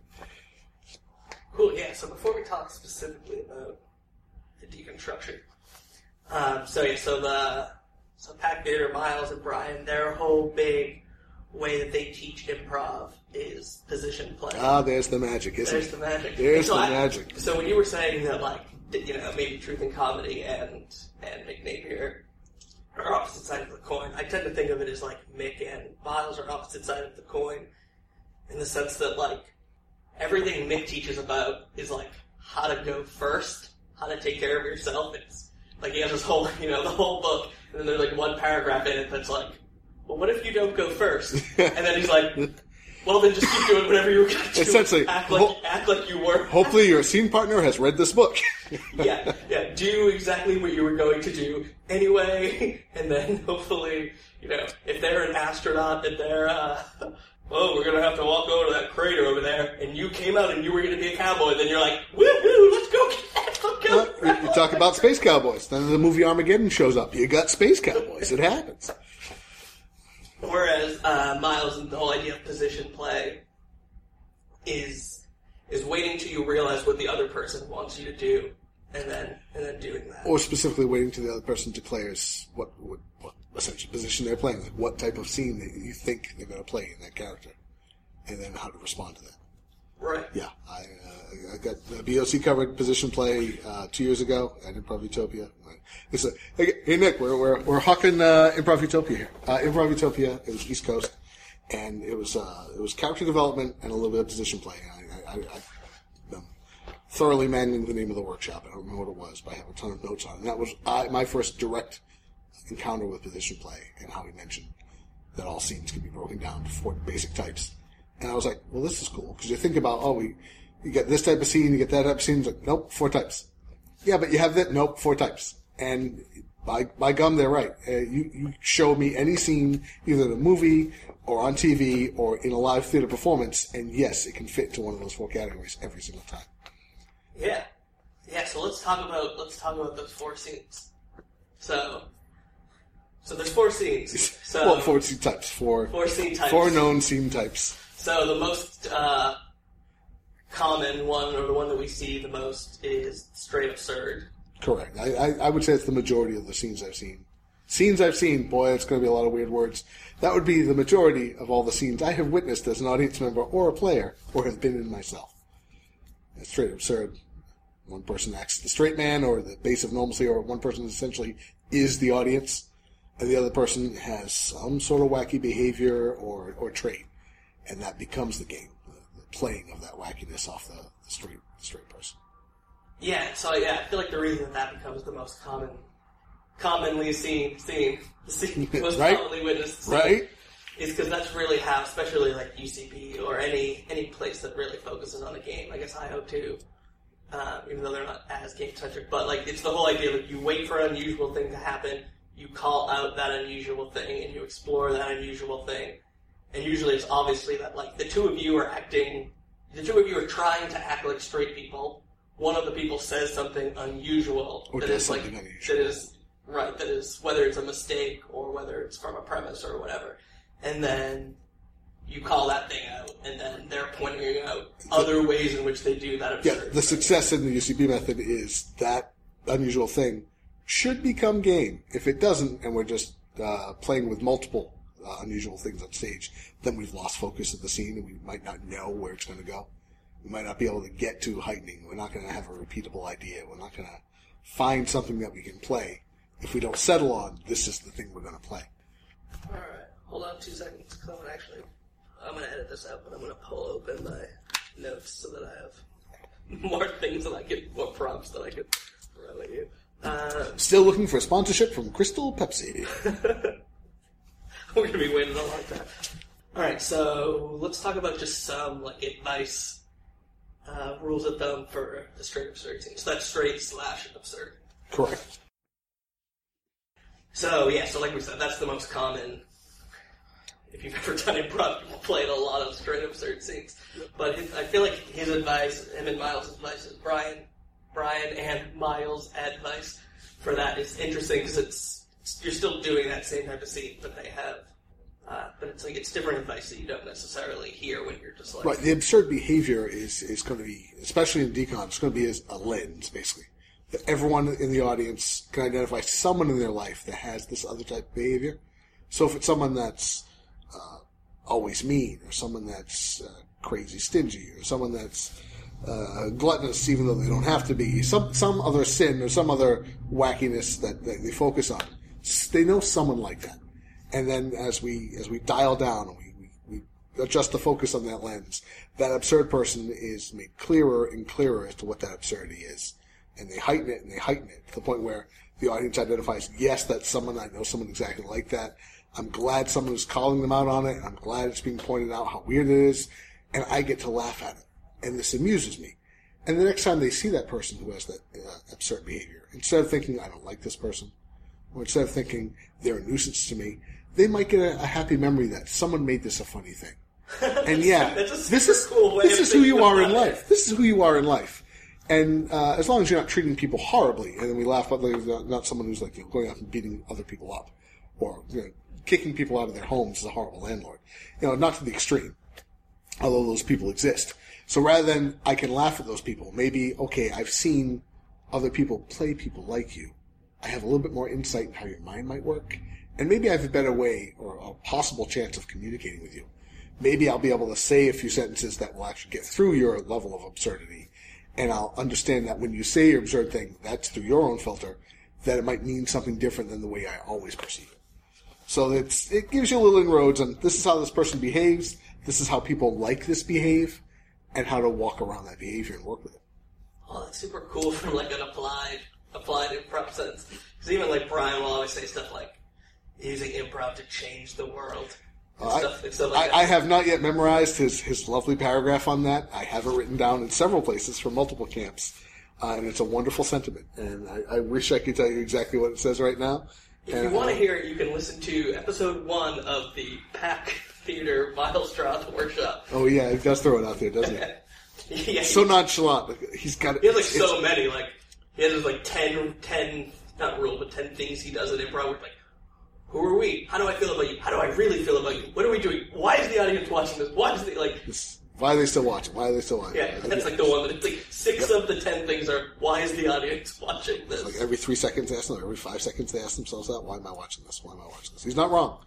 Cool. Yeah. So before we talk specifically about the deconstruction, um, so yeah, so the so Pack Theater, Miles and Brian, their whole big way that they teach improv is position play. Ah, there's the magic, isn't There's it? the magic. There's So the I- magic. So when you were saying that, like, you know, maybe Truth and Comedy and and Mick Napier are opposite sides of the coin, I tend to think of it as like Mick and Miles are opposite side of the coin, in the sense that like everything Mick teaches about is like how to go first, how to take care of yourself. It's like he has this whole, you know, the whole book, and then there's like one paragraph in it that's like, well, what if you don't go first? and then he's like, Well, then just keep doing whatever you were going to do. Essentially, act like, ho- act like you were. Hopefully, your scene partner has read this book. yeah, yeah. Do exactly what you were going to do anyway, and then hopefully, you know, if they're an astronaut and they're, uh, oh, we're gonna have to walk over to that crater over there, and you came out and you were gonna be a cowboy, and then you're like, woohoo, let's go get that fucking Well, you, you talk about space cowboys. Then the movie Armageddon shows up. You got space cowboys. It happens. Whereas uh, Miles and the whole idea of position play is is waiting till you realize what the other person wants you to do, and then and then doing that. Or specifically waiting till the other person declares what, what, what essential position they're playing, like what type of scene that you think they're going to play in that character, and then how to respond to that. Right. Yeah, I, uh, I got the BOC covered position play uh, two years ago at Improv Utopia. It's a, hey, Nick, we're we're, we're hawking uh, Improv Utopia here. Uh, Improv Utopia, it was East Coast, and it was uh, it was character development and a little bit of position play. I, I, I, I um, thoroughly mangling the name of the workshop. I don't remember what it was, but I have a ton of notes on it. And that was I, my first direct encounter with position play and how he mentioned that all scenes can be broken down to four basic types. And I was like, well, this is cool because you think about, oh, we you get this type of scene, you get that type of scene. It's like, nope, four types. Yeah, but you have that. Nope, four types. And by by gum, they're right. Uh, you you show me any scene, either in a movie or on TV or in a live theater performance, and yes, it can fit into one of those four categories every single time. Yeah, yeah. So let's talk about let's talk about those four scenes. So, so there's four scenes. So well, four scene types, four four scene types. four known scene types. So the most uh, common one, or the one that we see the most, is straight absurd. Correct. I, I, I would say it's the majority of the scenes I've seen. Scenes I've seen, boy, it's going to be a lot of weird words. That would be the majority of all the scenes I have witnessed as an audience member or a player, or have been in myself. It's straight absurd. One person acts the straight man, or the base of normalcy, or one person essentially is the audience, and the other person has some sort of wacky behavior or, or trait, and that becomes the game, the, the playing of that wackiness off the, the straight the straight person. Yeah. So yeah, I feel like the reason that that becomes the most common, commonly seen seen, the scene most Right. commonly witnessed, scene, Right? is because that's really how, especially like UCB or any any place that really focuses on the game. I guess IO too, um, even though they're not as game centric. But like it's the whole idea like you wait for an unusual thing to happen, you call out that unusual thing, and you explore that unusual thing. And usually it's obviously that like the two of you are acting, the two of you are trying to act like straight people. One of the people says something unusual Or that does is like unusual. that is right. That is whether it's a mistake or whether it's from a premise or whatever and then you call that thing out, and then they're pointing out other ways in which they do that Yeah, the thing. success in the UCB method is that unusual thing should become game. If it doesn't, and we're just uh, playing with multiple uh, unusual things on stage, then we've lost focus of the scene, and we might not know where it's going to go. We might not be able to get to heightening. We're not going to have a repeatable idea. We're not going to find something that we can play if we don't settle on this is the thing we're going to play. All right, hold on two seconds. 'cause I'm gonna actually, I'm gonna edit this out, but I'm gonna pull open my notes so that I have more things that I can, more prompts that I can throw at you. Uh, Still looking for a sponsorship from Crystal Pepsi. We're gonna be waiting a time. All right, so let's talk about just some like advice, uh, rules of thumb for the straight absurd scene. So that's straight slash absurd. Correct. So yeah, so like we said, that's the most common. If you've ever done improv, you've played a lot of straight absurd scenes. But his, I feel like his advice, him and Miles' advice, is Brian, Brian and Miles' advice for that is interesting because it's, you're still doing that same type of scene, but they have, uh, but it's like it's different advice that you don't necessarily hear when you're just like Right. The absurd behavior is, is going to be, especially in decon, it's going to be as a lens, basically. That everyone in the audience can identify someone in their life that has this other type of behavior. So if it's someone that's uh, always mean, or someone that's uh, crazy stingy, or someone that's uh, gluttonous even though they don't have to be, some some other sin or some other wackiness that, that they focus on, they know someone like that. And then as we as we dial down and we, we, we adjust the focus on that lens, that absurd person is made clearer and clearer as to what that absurdity is. And they heighten it and they heighten it to the point where the audience identifies, yes, that's someone, I know someone exactly like that. I'm glad someone is calling them out on it. I'm glad it's being pointed out how weird it is, and I get to laugh at it, and this amuses me. And the next time they see that person who has that uh, absurd behavior, instead of thinking I don't like this person, or instead of thinking they're a nuisance to me, they might get a, a happy memory that someone made this a funny thing. And yeah, this is cool this is who you are in about it. life. This is who you are in life. And uh, as long as you're not treating people horribly, and then we laugh about like, not, not someone who's like you know, going out and beating other people up, or you know, kicking people out of their homes as a horrible landlord. You know, not to the extreme, although those people exist. So rather than I can laugh at those people, maybe okay, I've seen other people play people like you. I have a little bit more insight in how your mind might work, and maybe I have a better way or a possible chance of communicating with you. Maybe I'll be able to say a few sentences that will actually get through your level of absurdity, and I'll understand that when you say your absurd thing, that's through your own filter, that it might mean something different than the way I always perceive it. So it's it gives you little inroads on this is how this person behaves, this is how people like this behave, and how to walk around that behavior and work with it. Oh, that's super cool from like an applied applied improv sense. Because even like Brian will always say stuff like using improv to change the world. And stuff, and stuff like I, I have not yet memorized his, his lovely paragraph on that. I have it written down in several places from multiple camps, uh, and it's a wonderful sentiment. And I, I wish I could tell you exactly what it says right now. If And, you want uh, to hear it, you can listen to episode one of the Pack Theater Miles Stroth Workshop. oh yeah, he does throw it out there, doesn't he? yeah, so nonchalant. He's got it. he has like it's- so many. Like he has like 10, 10 not rule, but ten things he does in improv. Like, who are we? How do I feel about you? How do I really feel about you? What are we doing? Why is the audience watching this? Why is the like? it's- Why are they still watching? Why are they still watching? Yeah, that's like the one that it's like six of the ten things are why is the audience watching this? Like every three seconds, they ask them. Every five seconds, they ask themselves that. Why am I watching this? Why am I watching this? He's not wrong.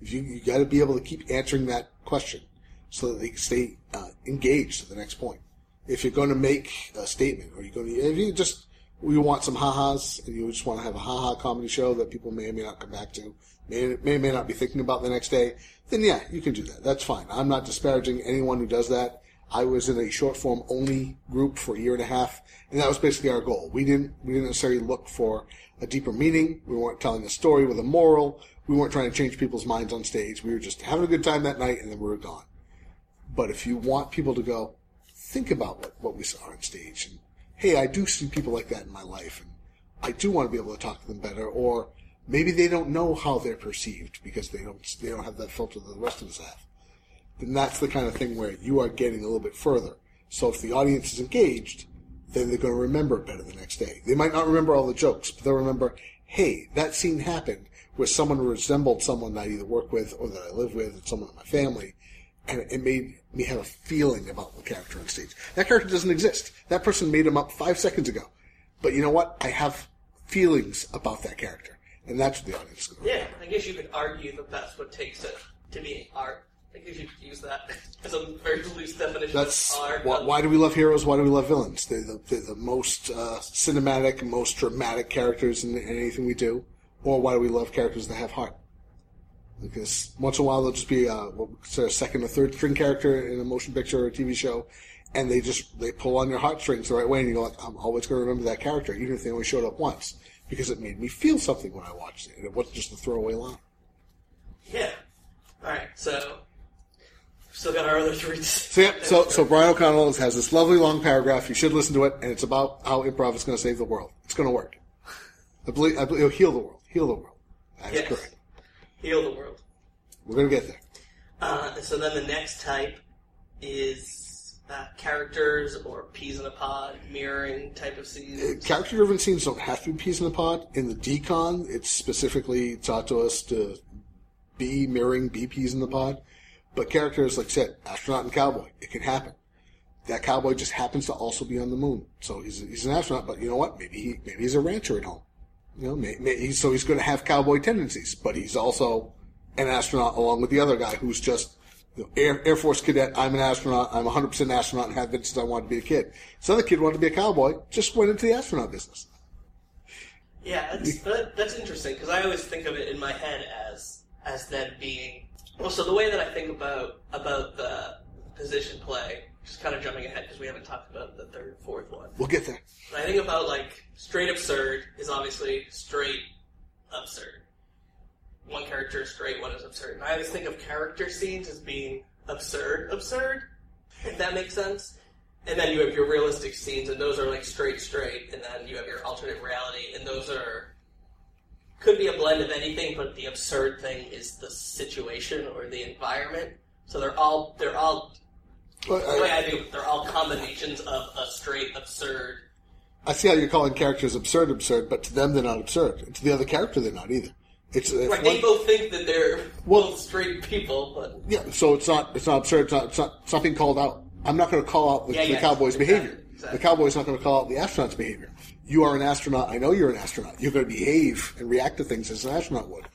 You you got to be able to keep answering that question so that they stay uh, engaged to the next point. If you're going to make a statement, or you're going to, if you just you want some ha-has and you just want to have a ha-ha comedy show that people may or may not come back to, may may may not be thinking about the next day, then yeah, you can do that. That's fine. I'm not disparaging anyone who does that. I was in a short form only group for a year and a half, and that was basically our goal. We didn't we didn't necessarily look for a deeper meaning. We weren't telling a story with a moral. We weren't trying to change people's minds on stage. We were just having a good time that night, and then we were gone. But if you want people to go, think about what, what we saw on stage, and hey, I do see people like that in my life, and I do want to be able to talk to them better, or maybe they don't know how they're perceived because they don't they don't have that filter that the rest of us have then that's the kind of thing where you are getting a little bit further. So if the audience is engaged, then they're going to remember it better the next day. They might not remember all the jokes, but they'll remember, hey, that scene happened where someone resembled someone that I either work with or that I live with, and someone in my family, and it made me have a feeling about the character on stage. That character doesn't exist. That person made him up five seconds ago. But you know what? I have feelings about that character. And that's what the audience is going to Yeah, I guess you could argue that that's what takes it to be art. I guess you could use that as a very loose definition That's of art. why, why do we love heroes? Why do we love villains? They're the, they're the most uh, cinematic, most dramatic characters in, in anything we do. Or why do we love characters that have heart? Because once in a while they'll just be uh, what we consider a second or third string character in a motion picture or a TV show, and they just they pull on your heartstrings the right way, and you go like, I'm always going to remember that character, even if they only showed up once, because it made me feel something when I watched it, and it wasn't just a throwaway line. Yeah. Alright, so. Still got our other three. So yeah, so so Brian O'Connell has this lovely long paragraph. You should listen to it, and it's about how improv is going to save the world. It's going to work. I believe, I believe it'll heal the world. Heal the world. That's Yes. correct. Heal the world. We're going to get there. Uh, so then the next type is uh, characters or peas in a pod, mirroring type of scenes. Character-driven scenes don't have to be peas in a pod. In the decon, it's specifically taught to us to be mirroring, be peas in the pod. But characters, like I said, astronaut and cowboy, it can happen. That cowboy just happens to also be on the moon, so he's he's an astronaut. But you know what? Maybe he maybe he's a rancher at home. You know, may, may, he's, so he's going to have cowboy tendencies, but he's also an astronaut along with the other guy who's just you know, Air, Air Force cadet. I'm an astronaut. I'm 100% an astronaut and have been since I wanted to be a kid. This other kid wanted to be a cowboy, just went into the astronaut business. Yeah, that's that, that's interesting because I always think of it in my head as as them being. Well, so the way that I think about about the position play, just kind of jumping ahead because we haven't talked about the third, fourth one. We'll get there. When I think about like straight absurd is obviously straight absurd. one character is straight, one is absurd. And I always think of character scenes as being absurd, absurd, if that makes sense. And then you have your realistic scenes, and those are like straight, straight. And then you have your alternate reality, and those are could be a blend of anything, but the absurd thing is the situation or the environment. So they're all they're all Well, the way I, I do they're all combinations of a straight absurd. I see how you're calling characters absurd, absurd, but to them they're not absurd. To the other character, they're not either. It's Right, one- they both think that they're Well- straight people, but yeah. So it's not it's not absurd. It's not it's not, being called out. I'm not going to call out the, Yeah, the cowboy's exactly, behavior. exactly. The cowboy's not going to call out the astronaut's behavior. You are an astronaut. I know you're an astronaut. You're going to behave and react to things as an astronaut would.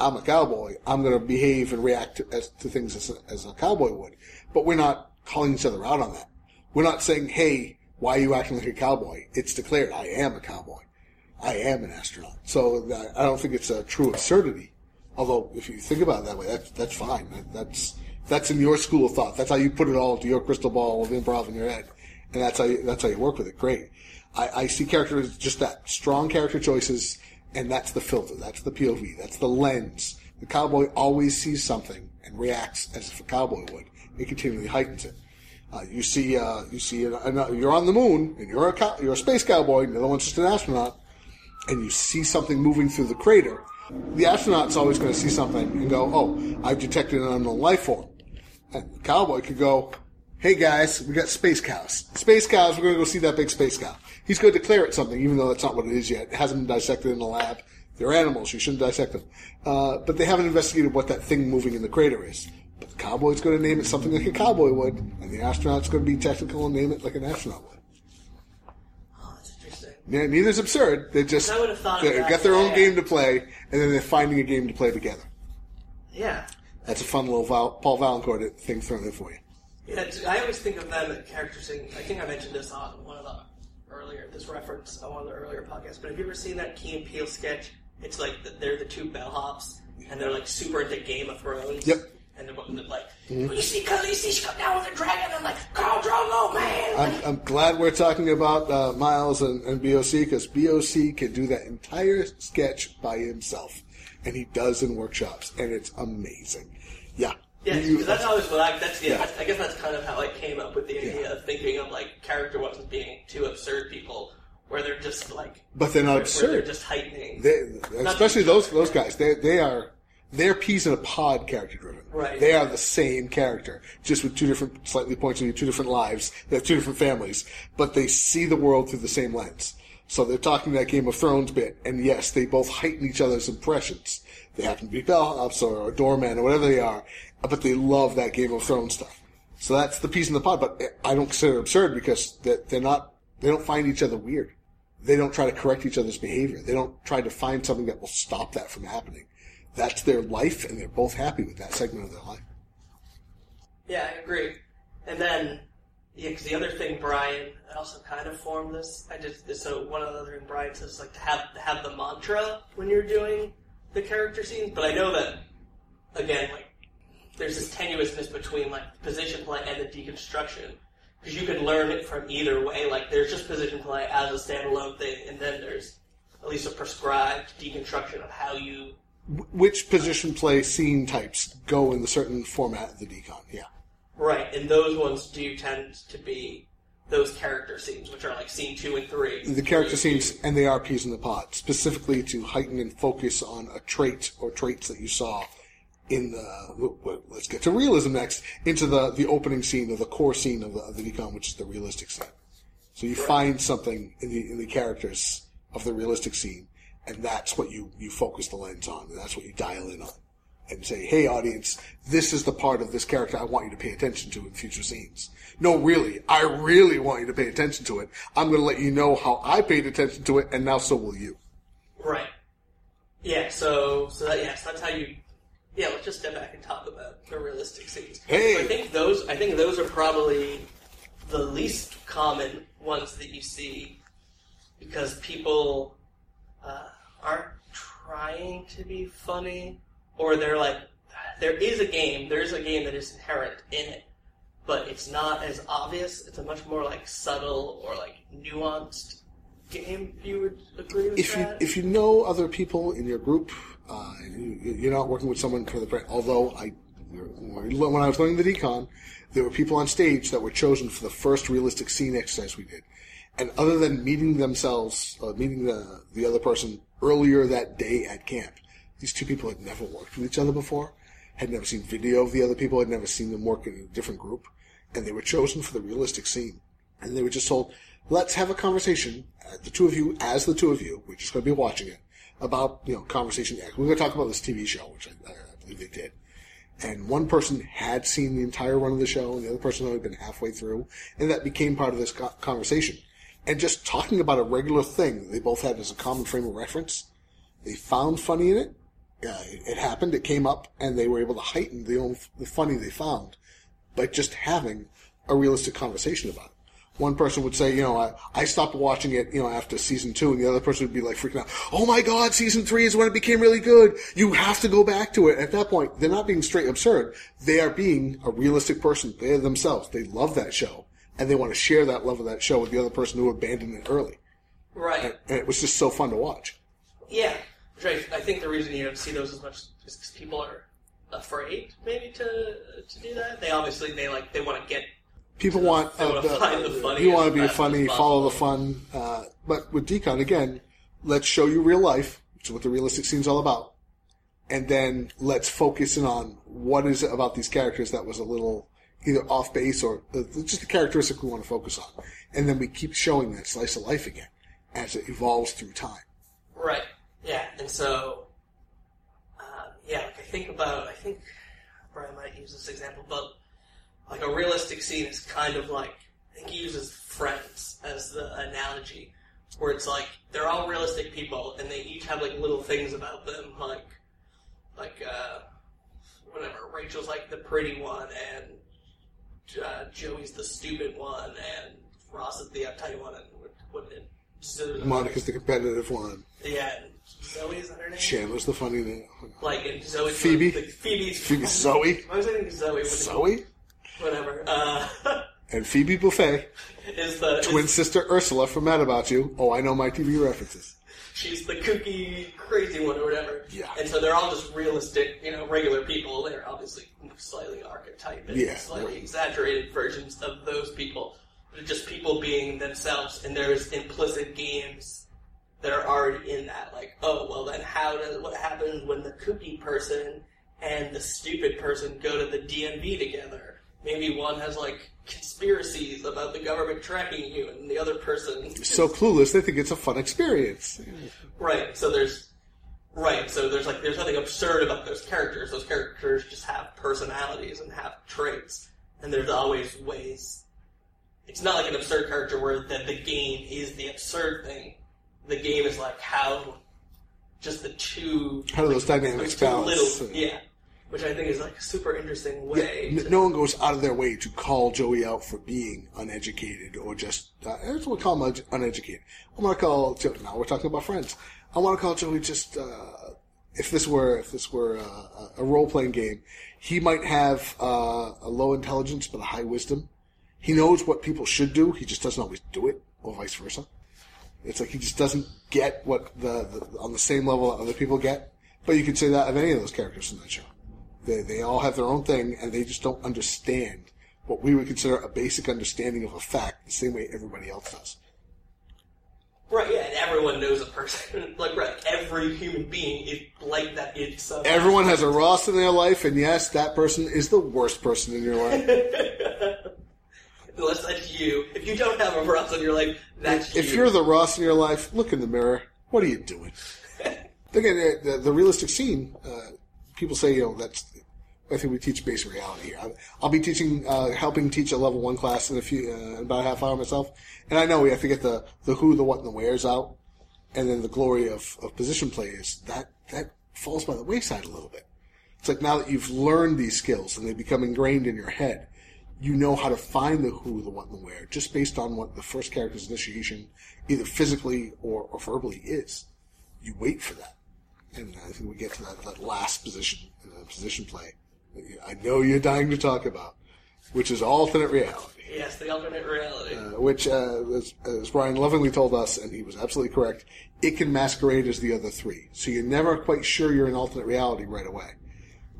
I'm a cowboy. I'm going to behave and react to, as, to things as a, as a cowboy would. But we're not calling each other out on that. We're not saying, "Hey, why are you acting like a cowboy?" It's declared, "I am a cowboy. I am an astronaut." So I don't think it's a true absurdity. Although, if you think about it that way, that's that's fine. That, that's that's in your school of thought. That's how you put it all into your crystal ball of improv in your head, and that's how you, that's how you work with it. Great. I, I see characters just that strong character choices, and that's the filter. That's the POV. That's the lens. The cowboy always sees something and reacts as if a cowboy would. It continually heightens it. Uh, you see, uh, you see, an, an, you're on the moon, and you're a cow, you're a space cowboy, and the other one's just an astronaut and you see something moving through the crater, the astronaut's always going to see something and go, "Oh, I've detected an unknown life form." And the cowboy could go, "Hey guys, we got space cows. Space cows. We're going to go see that big space cow." He's going to declare it something, even though that's not what it is yet. It hasn't been dissected in the lab. They're animals. You shouldn't dissect them. Uh, but they haven't investigated what that thing moving in the crater is. But the cowboy's going to name it something like a cowboy would, and the astronaut's going to be technical and name it like an astronaut would. oh, that's interesting. Yeah, neither's absurd. They just I would've thought they get their own game to play, and then they're finding a game to play together. Yeah. That's a fun little Val, Paul Valancourt thing thrown in for you. Yeah, I always think of them as characters I think I mentioned this on one of the earlier, this reference on one of the earlier podcasts, but have you ever seen that Key and Peele sketch? It's like the, they're the two bellhops, and they're like super into Game of Thrones. Yep. Mm-hmm. And they're like, when you see she come down with a dragon, I'm like, Khal Drogo, man! I'm, I'm glad we're talking about uh, Miles and, and BOC because BOC can do that entire sketch by himself, and he does in workshops, and it's amazing. Yeah. Yeah, because that's always what I. That's yeah. Yeah. I guess that's kind of how I came up with the idea Yeah. of thinking of like character wasn't being two absurd people, where they're just like, but they're not where they're just heightening. They, especially those those guys. They they are they're peas in a pod character driven. Right. They are the same character, just with two different, slightly pointing to two different lives. They have two different families, but they see the world through the same lens. So they're talking that Game of Thrones bit, and yes, they both heighten each other's impressions. They happen to be bellhops or, or doormen or whatever they are, but they love that Game of Thrones stuff. So that's the piece in the pod. But I don't consider it absurd because they're not. They don't find each other weird. They don't try to correct each other's behavior. They don't try to find something that will stop that from happening. That's their life, and they're both happy with that segment of their life. Yeah, I agree. And then, yeah, because the other thing, Brian, I also kind of formed this. I just so one of the other thing Brian says like to have to have the mantra when you're doing the character scenes. But I know that again, like there's this tenuousness between like position play and the deconstruction because you can learn it from either way. Like there's just position play as a standalone thing, and then there's at least a prescribed deconstruction of how you Which position play scene types go in the certain format of the decon? Yeah. Right, and those ones do tend to be those character scenes, which are like scene two and three. The character scenes and they are peas in the pod, specifically to heighten and focus on a trait or traits that you saw in the. Let's get to realism next. Into the the opening scene or the core scene of the, of the decon, which is the realistic scene. So you find something in the in the characters of the realistic scene, and that's what you you focus the lens on, and that's what you dial in on, and say, "Hey, audience, this is the part of this character I want you to pay attention to in future scenes." No, really, I really want you to pay attention to it. I'm going to let you know how I paid attention to it, and now so will you. Right. Yeah. So so that yes, that's how you. Yeah. Let's just step back and talk about the realistic scenes. Hey! I think those. I think those are probably the least common ones that you see because people uh, aren't trying to be funny, or they're like, there is a game. There is a game that is inherent in it, but it's not as obvious. It's a much more like subtle or like nuanced game, you would agree with if you if you know other people in your group, uh, you, you're not working with someone for the brand. Although I, when I was learning the decon, there were people on stage that were chosen for the first realistic scene exercise we did, and other than meeting themselves, uh, meeting the the other person earlier that day at camp, these two people had never worked with each other before, had never seen video of the other people, had never seen them work in a different group, and they were chosen for the realistic scene, and they were just told, "Let's have a conversation, uh, the two of you, as the two of you. We're just going to be watching it about you know conversation X. We're going to talk about this TV show, which I, I believe they did." And one person had seen the entire run of the show, and the other person had only been halfway through, and that became part of this conversation. And just talking about a regular thing they both had as a common frame of reference, they found funny in it. Uh, it, it happened. It came up, and they were able to heighten the own the funny they found by just having a realistic conversation about it. One person would say, you know, I, I stopped watching it, you know, after season two, and the other person would be like freaking out. Oh my god, season three is when it became really good. You have to go back to it. At that point, they're not being straight absurd. They are being a realistic person. They are themselves. They love that show, and they want to share that love of that show with the other person who abandoned it early. right. And it was just so fun to watch. Yeah, which I, I think the reason you don't see those as much is because people are afraid, maybe to to do that. They obviously they like they want to get People want wanna find the funny you want to be funny, follow the fun. Uh, but with Decon again, let's show you real life, which is what the realistic scene's all about, and then let's focus in on what is it about these characters that was a little either off base or uh, just the characteristic we want to focus on, and then we keep showing that slice of life again as it evolves through time. right. Yeah, and so um, yeah, I think about I think Brian might use this example, but like a realistic scene is kind of like I think he uses Friends as the analogy, where it's like they're all realistic people and they each have like little things about them, like like uh, whatever. Rachel's like the pretty one, and uh, Joey's the stupid one, and Ross is the uptight one, and what, and Zo- Monica's the competitive one. yeah, and Zoe is that her name? Chandler's the funny one. Like and Zoe's Phoebe? The, Phoebe's Phoebe Zoe. I was thinking Zoe. Zoe Whatever. Uh, and Phoebe Buffay. is the Twin is- sister Ursula from Mad About You. Oh, I know my TV references. She's the kooky, crazy one or whatever. Yeah. And so they're all just realistic, you know, regular people. They're obviously slightly archetyped and Yeah. slightly exaggerated versions of those people. But just people being themselves, and there's implicit games that are already in that. Like, oh, well, then how does what happens when the kooky person and the stupid person go to the DMV together? Maybe one has like conspiracies about the government tracking you, and the other person So clueless, they think it's a fun experience. Right. So there's right. So there's like there's nothing absurd about those characters. Those characters just have personalities and have traits, and there's always ways. It's not like an absurd character where that the game is the absurd thing. The game is like how just the two How do those dynamics balance? little yeah, which I think is like a super interesting way. n- to, no one goes out of their way to call Joey out for being uneducated or just. Uh, I just want to call him uneducated. I want to call. Jo- Now we're talking about friends. I want to call Joey just. Uh, if this were if this were uh, a role playing game, he might have uh, a low intelligence but a high wisdom. He knows what people should do. He just doesn't always do it, or vice versa. It's like he just doesn't get what the, the on the same level that other people get. But you could say that of any of those characters in that show. They they all have their own thing, and they just don't understand what we would consider a basic understanding of a fact the same way everybody else does. right. Yeah, and everyone knows a person. like right, every human being is like that. It's some Everyone has a Ross in their life, and yes, that person is the worst person in your life. Unless that's you. If you don't have a Ross in your life, that's if you. you're the Ross in your life, look in the mirror. What are you doing? Again, the, the, the realistic scene. Uh, people say, you know, that's. I think we teach basic reality here. I'll, be teaching, uh, helping teach a level one class in a few, uh, about a half hour myself. And I know we have to get the the who, the what, and the where's out, and then the glory of, of position play is that that falls by the wayside a little bit. It's like now that you've learned these skills and they become ingrained in your head, you know how to find the who, the what, and the where, just based on what the first character's initiation, either physically or, or verbally, is. You wait for that. And I think we get to that, that last position, uh, position play. I know you're dying to talk about. which is alternate reality. Yes, the alternate reality. Uh, which, uh, as, as Brian lovingly told us, and he was absolutely correct, it can masquerade as the other three. So you're never quite sure you're in alternate reality right away.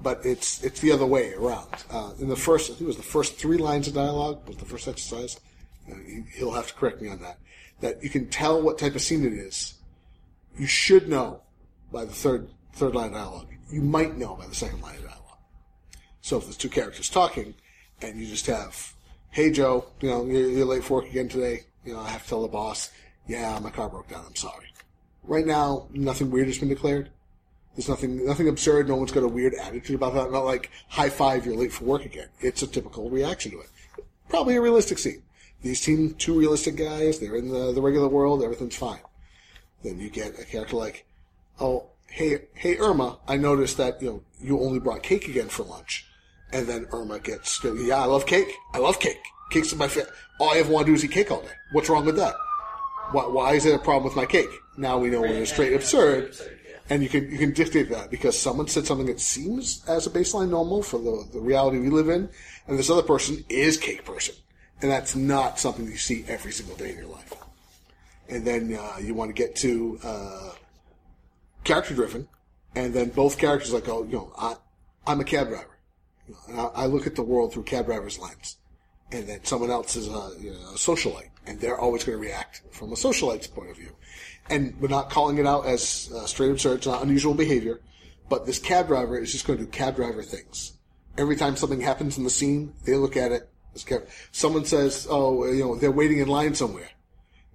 But it's it's the other way around. Uh, in the first, I think it was the first three lines of dialogue was the first exercise. Uh, he- he'll have to correct me on that. That you can tell what type of scene it is. You should know by the third third line of dialogue. You might know by the second line of dialogue. So if there's two characters talking, and you just have, "Hey Joe, you know you're, you're late for work again today. You know I have to tell the boss, yeah, my car broke down. I'm sorry." Right now, nothing weird has been declared. There's nothing nothing absurd. No one's got a weird attitude about that. Not like high five, you're late for work again. It's a typical reaction to it. Probably a realistic scene. These seem two realistic guys. They're in the, the regular world. Everything's fine. Then you get a character like, oh, hey, hey, Irma, I noticed that, you know, you only brought cake again for lunch. And then Irma gets, yeah, I love cake. I love cake. Cake's my favorite. All I ever want to do is eat cake all day. What's wrong with that? Why, why is it a problem with my cake? Now we know when it's straight absurd. Absurd, yeah. And you can you can dictate that because someone said something that seems as a baseline normal for the, the reality we live in, and this other person is cake person, and that's not something you see every single day in your life. And then uh, you want to get to uh, character driven, and then both characters like, oh, you know, I, I'm a cab driver, I, look at the world through cab driver's lens, and then someone else is a, you know, a socialite, and they're always going to react from a socialite's point of view. And we're not calling it out as uh, straight absurd, it's not unusual behavior, but this cab driver is just going to do cab driver things. Every time something happens in the scene, they look at it as cab. Someone says, "Oh, you know, they're waiting in line somewhere,"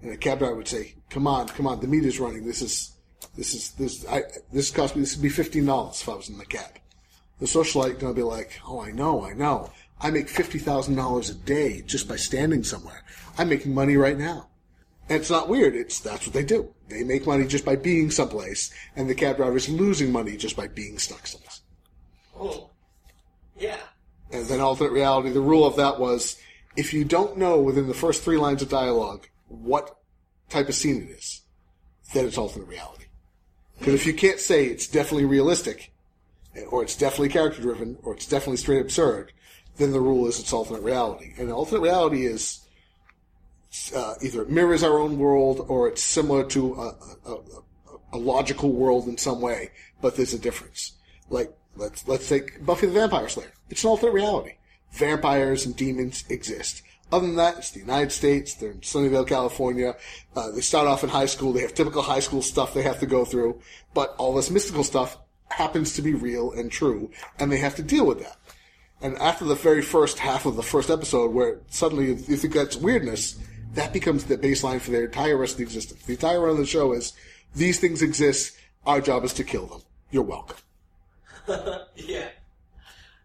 and a cab driver would say, "Come on, come on, the meter's running. This is, this is, this, I, this cost me. This would be fifteen dollars if I was in the cab." The socialite going to be like, "Oh, I know, I know. I make fifty thousand dollars a day just by standing somewhere. I'm making money right now." And it's not weird. It's that's what they do. They make money just by being someplace, and the cab driver is losing money just by being stuck someplace. Oh. Yeah. And then alternate reality, the rule of that was if you don't know within the first three lines of dialogue what type of scene it is, then it's alternate reality. Because if you can't say it's definitely realistic, or it's definitely character driven, or it's definitely straight absurd, then the rule is it's alternate reality. And alternate reality is uh, either it mirrors our own world or it's similar to a, a, a, logical world in some way, but there's a difference. Like let's let's take Buffy the Vampire Slayer. It's an alternate reality. Vampires and demons exist. Other than that, it's the United States. They're in Sunnyvale, California. Uh, they start off in high school. They have typical high school stuff they have to go through, but all this mystical stuff happens to be real and true, and they have to deal with that. And after the very first half of the first episode, where suddenly you think that's weirdness, that becomes the baseline for their entire rest of the existence. The entire run of the show is these things exist. Our job is to kill them. You're welcome. yeah.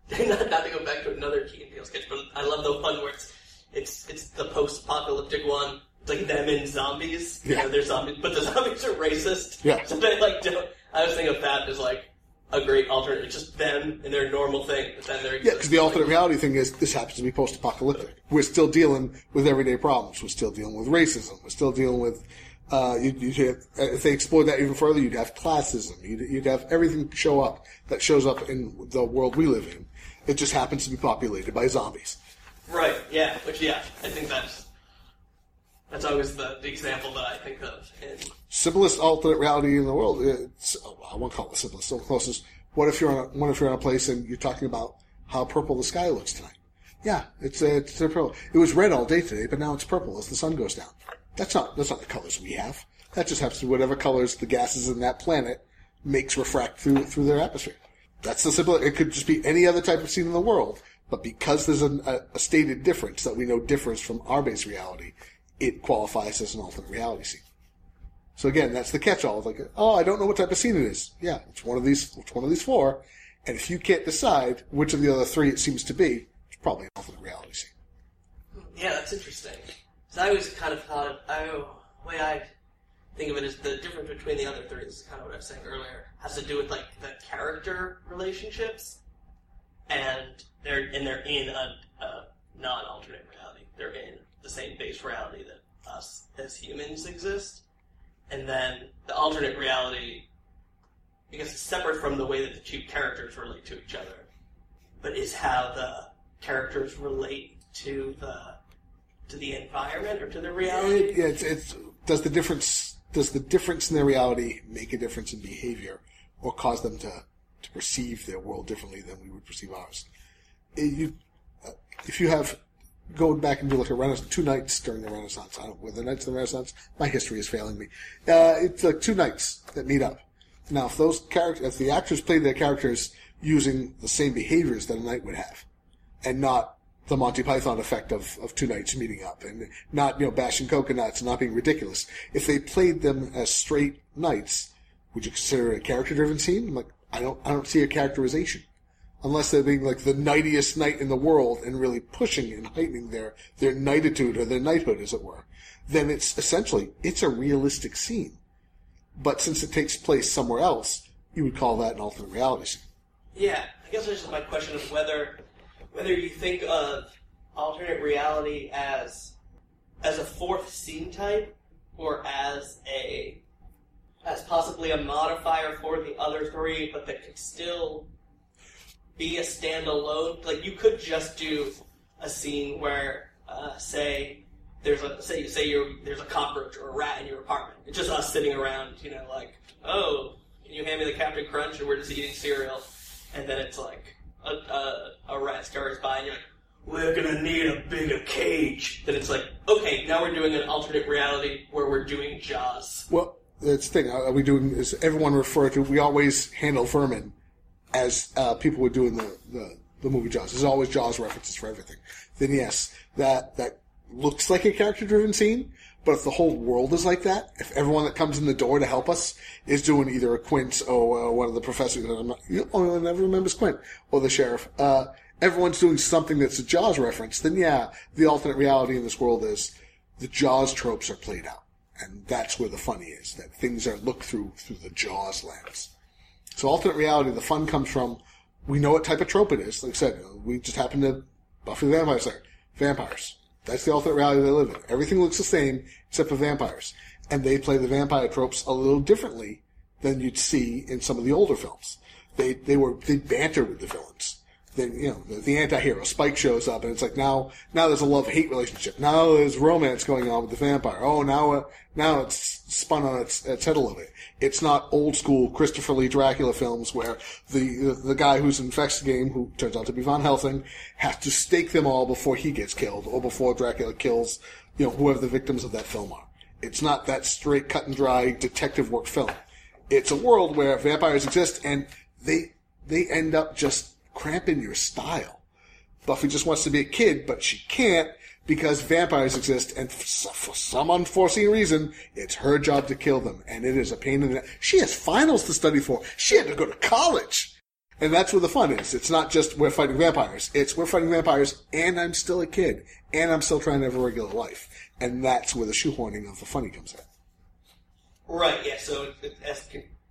They're not, not to go back to another Key and Peele sketch, but I love the one where it's it's it's the post-apocalyptic one. It's like them and zombies. You Yeah. know, they're zombies, but the zombies are racist. Yeah. So they like don't. I was thinking of that as like a great alternate. It's just them and their normal thing, but then they're Yeah, because the alternate reality thing is this happens to be post-apocalyptic. We're still dealing with everyday problems. We're still dealing with racism. We're still dealing with. Uh, you, you'd have, if they explored that even further, you'd have classism. You'd, you'd have everything show up that shows up in the world we live in. It just happens to be populated by zombies. Right. Yeah. Which yeah, I think that's that's always the, example that I think of. Simplest alternate reality in the world. It's, I won't call it simplest. So closest. What if you're on a, what if you're on a place and you're talking about how purple the sky looks tonight? Yeah, it's it's purple. It was red all day today, but now it's purple as the sun goes down. That's not that's not the colors we have. That just happens to be whatever colors the gases in that planet makes refract through through their atmosphere. That's the simple. It could just be any other type of scene in the world, but because there's a, a, a stated difference that we know differs from our base reality, it qualifies as an alternate reality scene. So again, that's the catch-all. Like, oh, I don't know what type of scene it is. Yeah, it's one of these. It's one of these four. And if you can't decide which of the other three it seems to be, it's probably an alternate reality scene. Yeah, that's interesting. So I always kind of thought, of, oh, the way I think of it is the difference between the other three This is kind of what I was saying earlier. Has to do with like the character relationships, and they're and they're in a, a non-alternate reality. They're in the same base reality that us as humans exist, and then the alternate reality, because it's separate from the way that the two characters relate to each other, but is how the characters relate to the to the environment or to the reality. yeah, it's, it's does the difference does the difference in their reality make a difference in behavior or cause them to to perceive their world differently than we would perceive ours? It- you, if you have going back and do like a Renaissance, two knights during the Renaissance. I don't know were the Knights of the Renaissance. My history is failing me. Uh, it's like two knights that meet up. Now, if those characters, if the actors played their characters using the same behaviors that a knight would have, and not the Monty Python effect of, of two knights meeting up, and not you know bashing coconuts and not being ridiculous, if they played them as straight knights, would you consider it a character-driven scene? I'm like, I don't, I don't see a characterization unless they're being like the knightiest knight in the world and really pushing and heightening their their knightitude or their knighthood, as it were, then it's essentially it's a realistic scene. But since it takes place somewhere else, you would call that an alternate reality scene. Yeah, I guess this is my question of whether whether you think of alternate reality as as a fourth scene type or as a as possibly a modifier for the other three, but that could still be a standalone. Like you could just do a scene where, uh, say, there's a say say you're there's a cockroach or a rat in your apartment. It's just us sitting around, you know, like, oh, can you hand me the Captain Crunch? And we're just eating cereal, and then it's like a a, a rat scurries by, and you're like. We're gonna need a bigger cage. Then it's like, okay, now we're doing an alternate reality where we're doing Jaws. Well, that's the thing. Are we doing? Is everyone refer to? We always handle Furman as uh, people would do in the, the the movie Jaws. There's always Jaws references for everything. Then yes, that that looks like a character-driven scene. But if the whole world is like that, if everyone that comes in the door to help us is doing either a Quint or uh, one of the professors, and I'm not, the only one that ever remembers Quint or the sheriff, uh, everyone's doing something that's a Jaws reference, then yeah, the alternate reality in this world is the Jaws tropes are played out. And that's where the funny is, that things are looked through through the Jaws lens. So alternate reality, the fun comes from, we know what type of trope it is. Like I said, we just happen to, Buffy the Vampire Slayer, vampires. That's the alternate reality they live in. Everything looks the same except for vampires. And they play the vampire tropes a little differently than you'd see in some of the older films. They, they were, they banter with the villains. Then, you know, the, the anti-hero, Spike shows up and it's like now, now there's a love-hate relationship. Now there's romance going on with the vampire. Oh, now, uh, now it's spun on its, its head a little bit. It's not old school Christopher Lee Dracula films where the, the, the guy who's investigating, who turns out to be Von Helsing, has to stake them all before he gets killed or before Dracula kills, you know, whoever the victims of that film are. It's not that straight cut and dry detective work film. It's a world where vampires exist and they, they end up just cramping your style. Buffy just wants to be a kid, but she can't because vampires exist, and for some unforeseen reason, it's her job to kill them, and it is a pain in the. She has finals to study for. She had to go to college, and that's where the fun is. It's not just we're fighting vampires. It's we're fighting vampires, and I'm still a kid, and I'm still trying to have a regular life, and that's where the shoehorning of the funny comes in. Right, yeah, so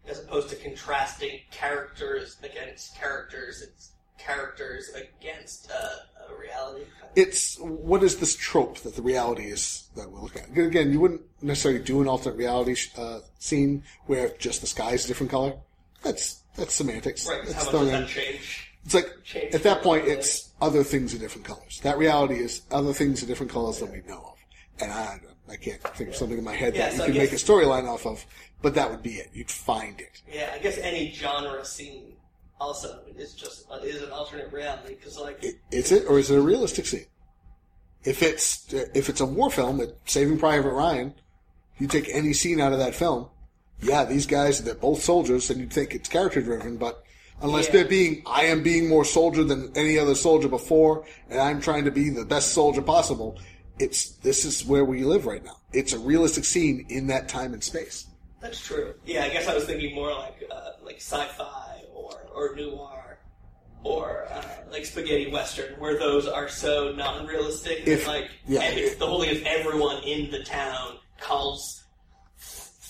as opposed to contrasting characters against characters, it's characters against uh, a reality. it's what is this trope that the reality is that we're looking at? Again, you wouldn't necessarily do an alternate reality sh- uh, scene where just the sky is a different color. That's that's semantics. Right, That's how much does that change? It's like change at that point, the- it's other things are different colors. That reality is other things are different colors than we know of, and I I can't think of something in my head Yeah, that so you can make a storyline off of, but that would be it. You'd find it. Yeah, I guess any genre scene also is just uh, is an alternate reality because like I- Is it or is it a realistic scene? If it's if it's a war film, like Saving Private Ryan, you take any scene out of that film, yeah, these guys they're both soldiers, and you'd think it's character driven, but unless Yeah. they're being, I am being more soldier than any other soldier before, and I'm trying to be the best soldier possible. It's this is where we live right now. It's a realistic scene in that time and space. That's true. Yeah, I guess I was thinking more like uh, like sci-fi or or noir or uh, like spaghetti western, where those are so non-realistic. If- that, like yeah, if- the whole thing is everyone in the town calls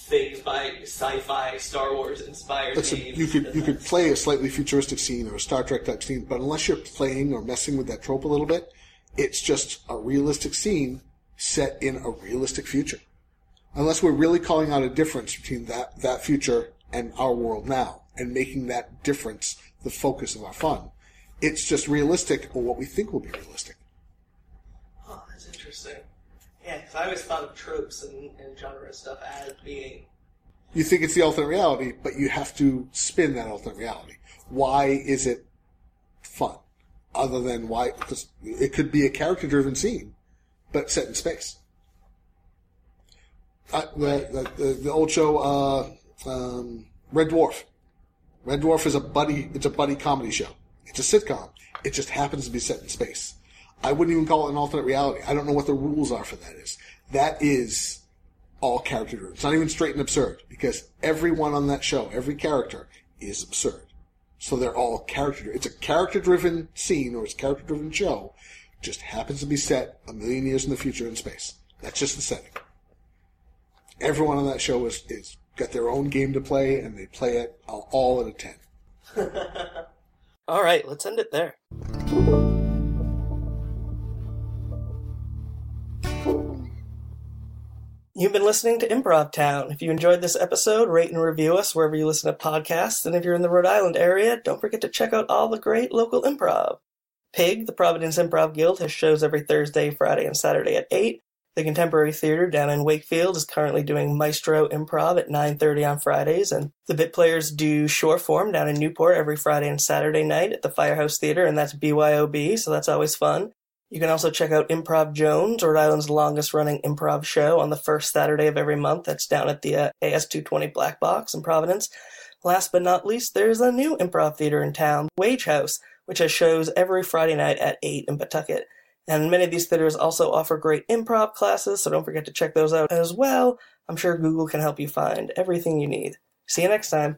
things by sci-fi, Star Wars inspired Listen, you could you could play a slightly futuristic scene or a Star Trek type scene, but unless you're playing or messing with that trope a little bit, it's just a realistic scene set in a realistic future. Unless we're really calling out a difference between that that future and our world now, and making that difference the focus of our fun, It's just realistic, or what we think will be realistic. Oh, that's interesting. Yeah, because I always thought of tropes and, and genre stuff as being. You think it's the alternate reality, but you have to spin that alternate reality. Why is it fun? Other than why, because it could be a character-driven scene, but set in space. Uh, the, the, the, old show, uh, um, Red Dwarf. Red Dwarf is a buddy, it's a buddy comedy show. It's a sitcom. It just happens to be set in space. I wouldn't even call it an alternate reality. I don't know what the rules are for that is. That is all character driven. It's not even straight and absurd because everyone on that show, every character is absurd. So they're all character. It's a character driven scene or it's a character driven show. Just happens to be set a million years in the future in space. That's just the setting. Everyone on that show is, is got their own game to play and they play it all at a 10. All right, let's end it there. You've been listening to Improv Town. If you enjoyed this episode, rate and review us wherever you listen to podcasts. And if you're in the Rhode Island area, don't forget to check out all the great local improv. PIG, the Providence Improv Guild, has shows every Thursday, Friday, and Saturday at 8. The Contemporary Theater down in Wakefield is currently doing Maestro Improv at 9.30 on Fridays, and the Bit Players do Short Form down in Newport every Friday and Saturday night at the Firehouse Theater, and that's BYOB, so that's always fun. You can also check out Improv Jones, Rhode Island's longest running improv show, on the first Saturday of every month. That's down at the uh, AS220 Black Box in Providence. Last but not least, there's a new improv theater in town, Wage House, which has shows every Friday night at 8 in Pawtucket. And many of these theaters also offer great improv classes, so don't forget to check those out as well. I'm sure Google can help you find everything you need. See you next time.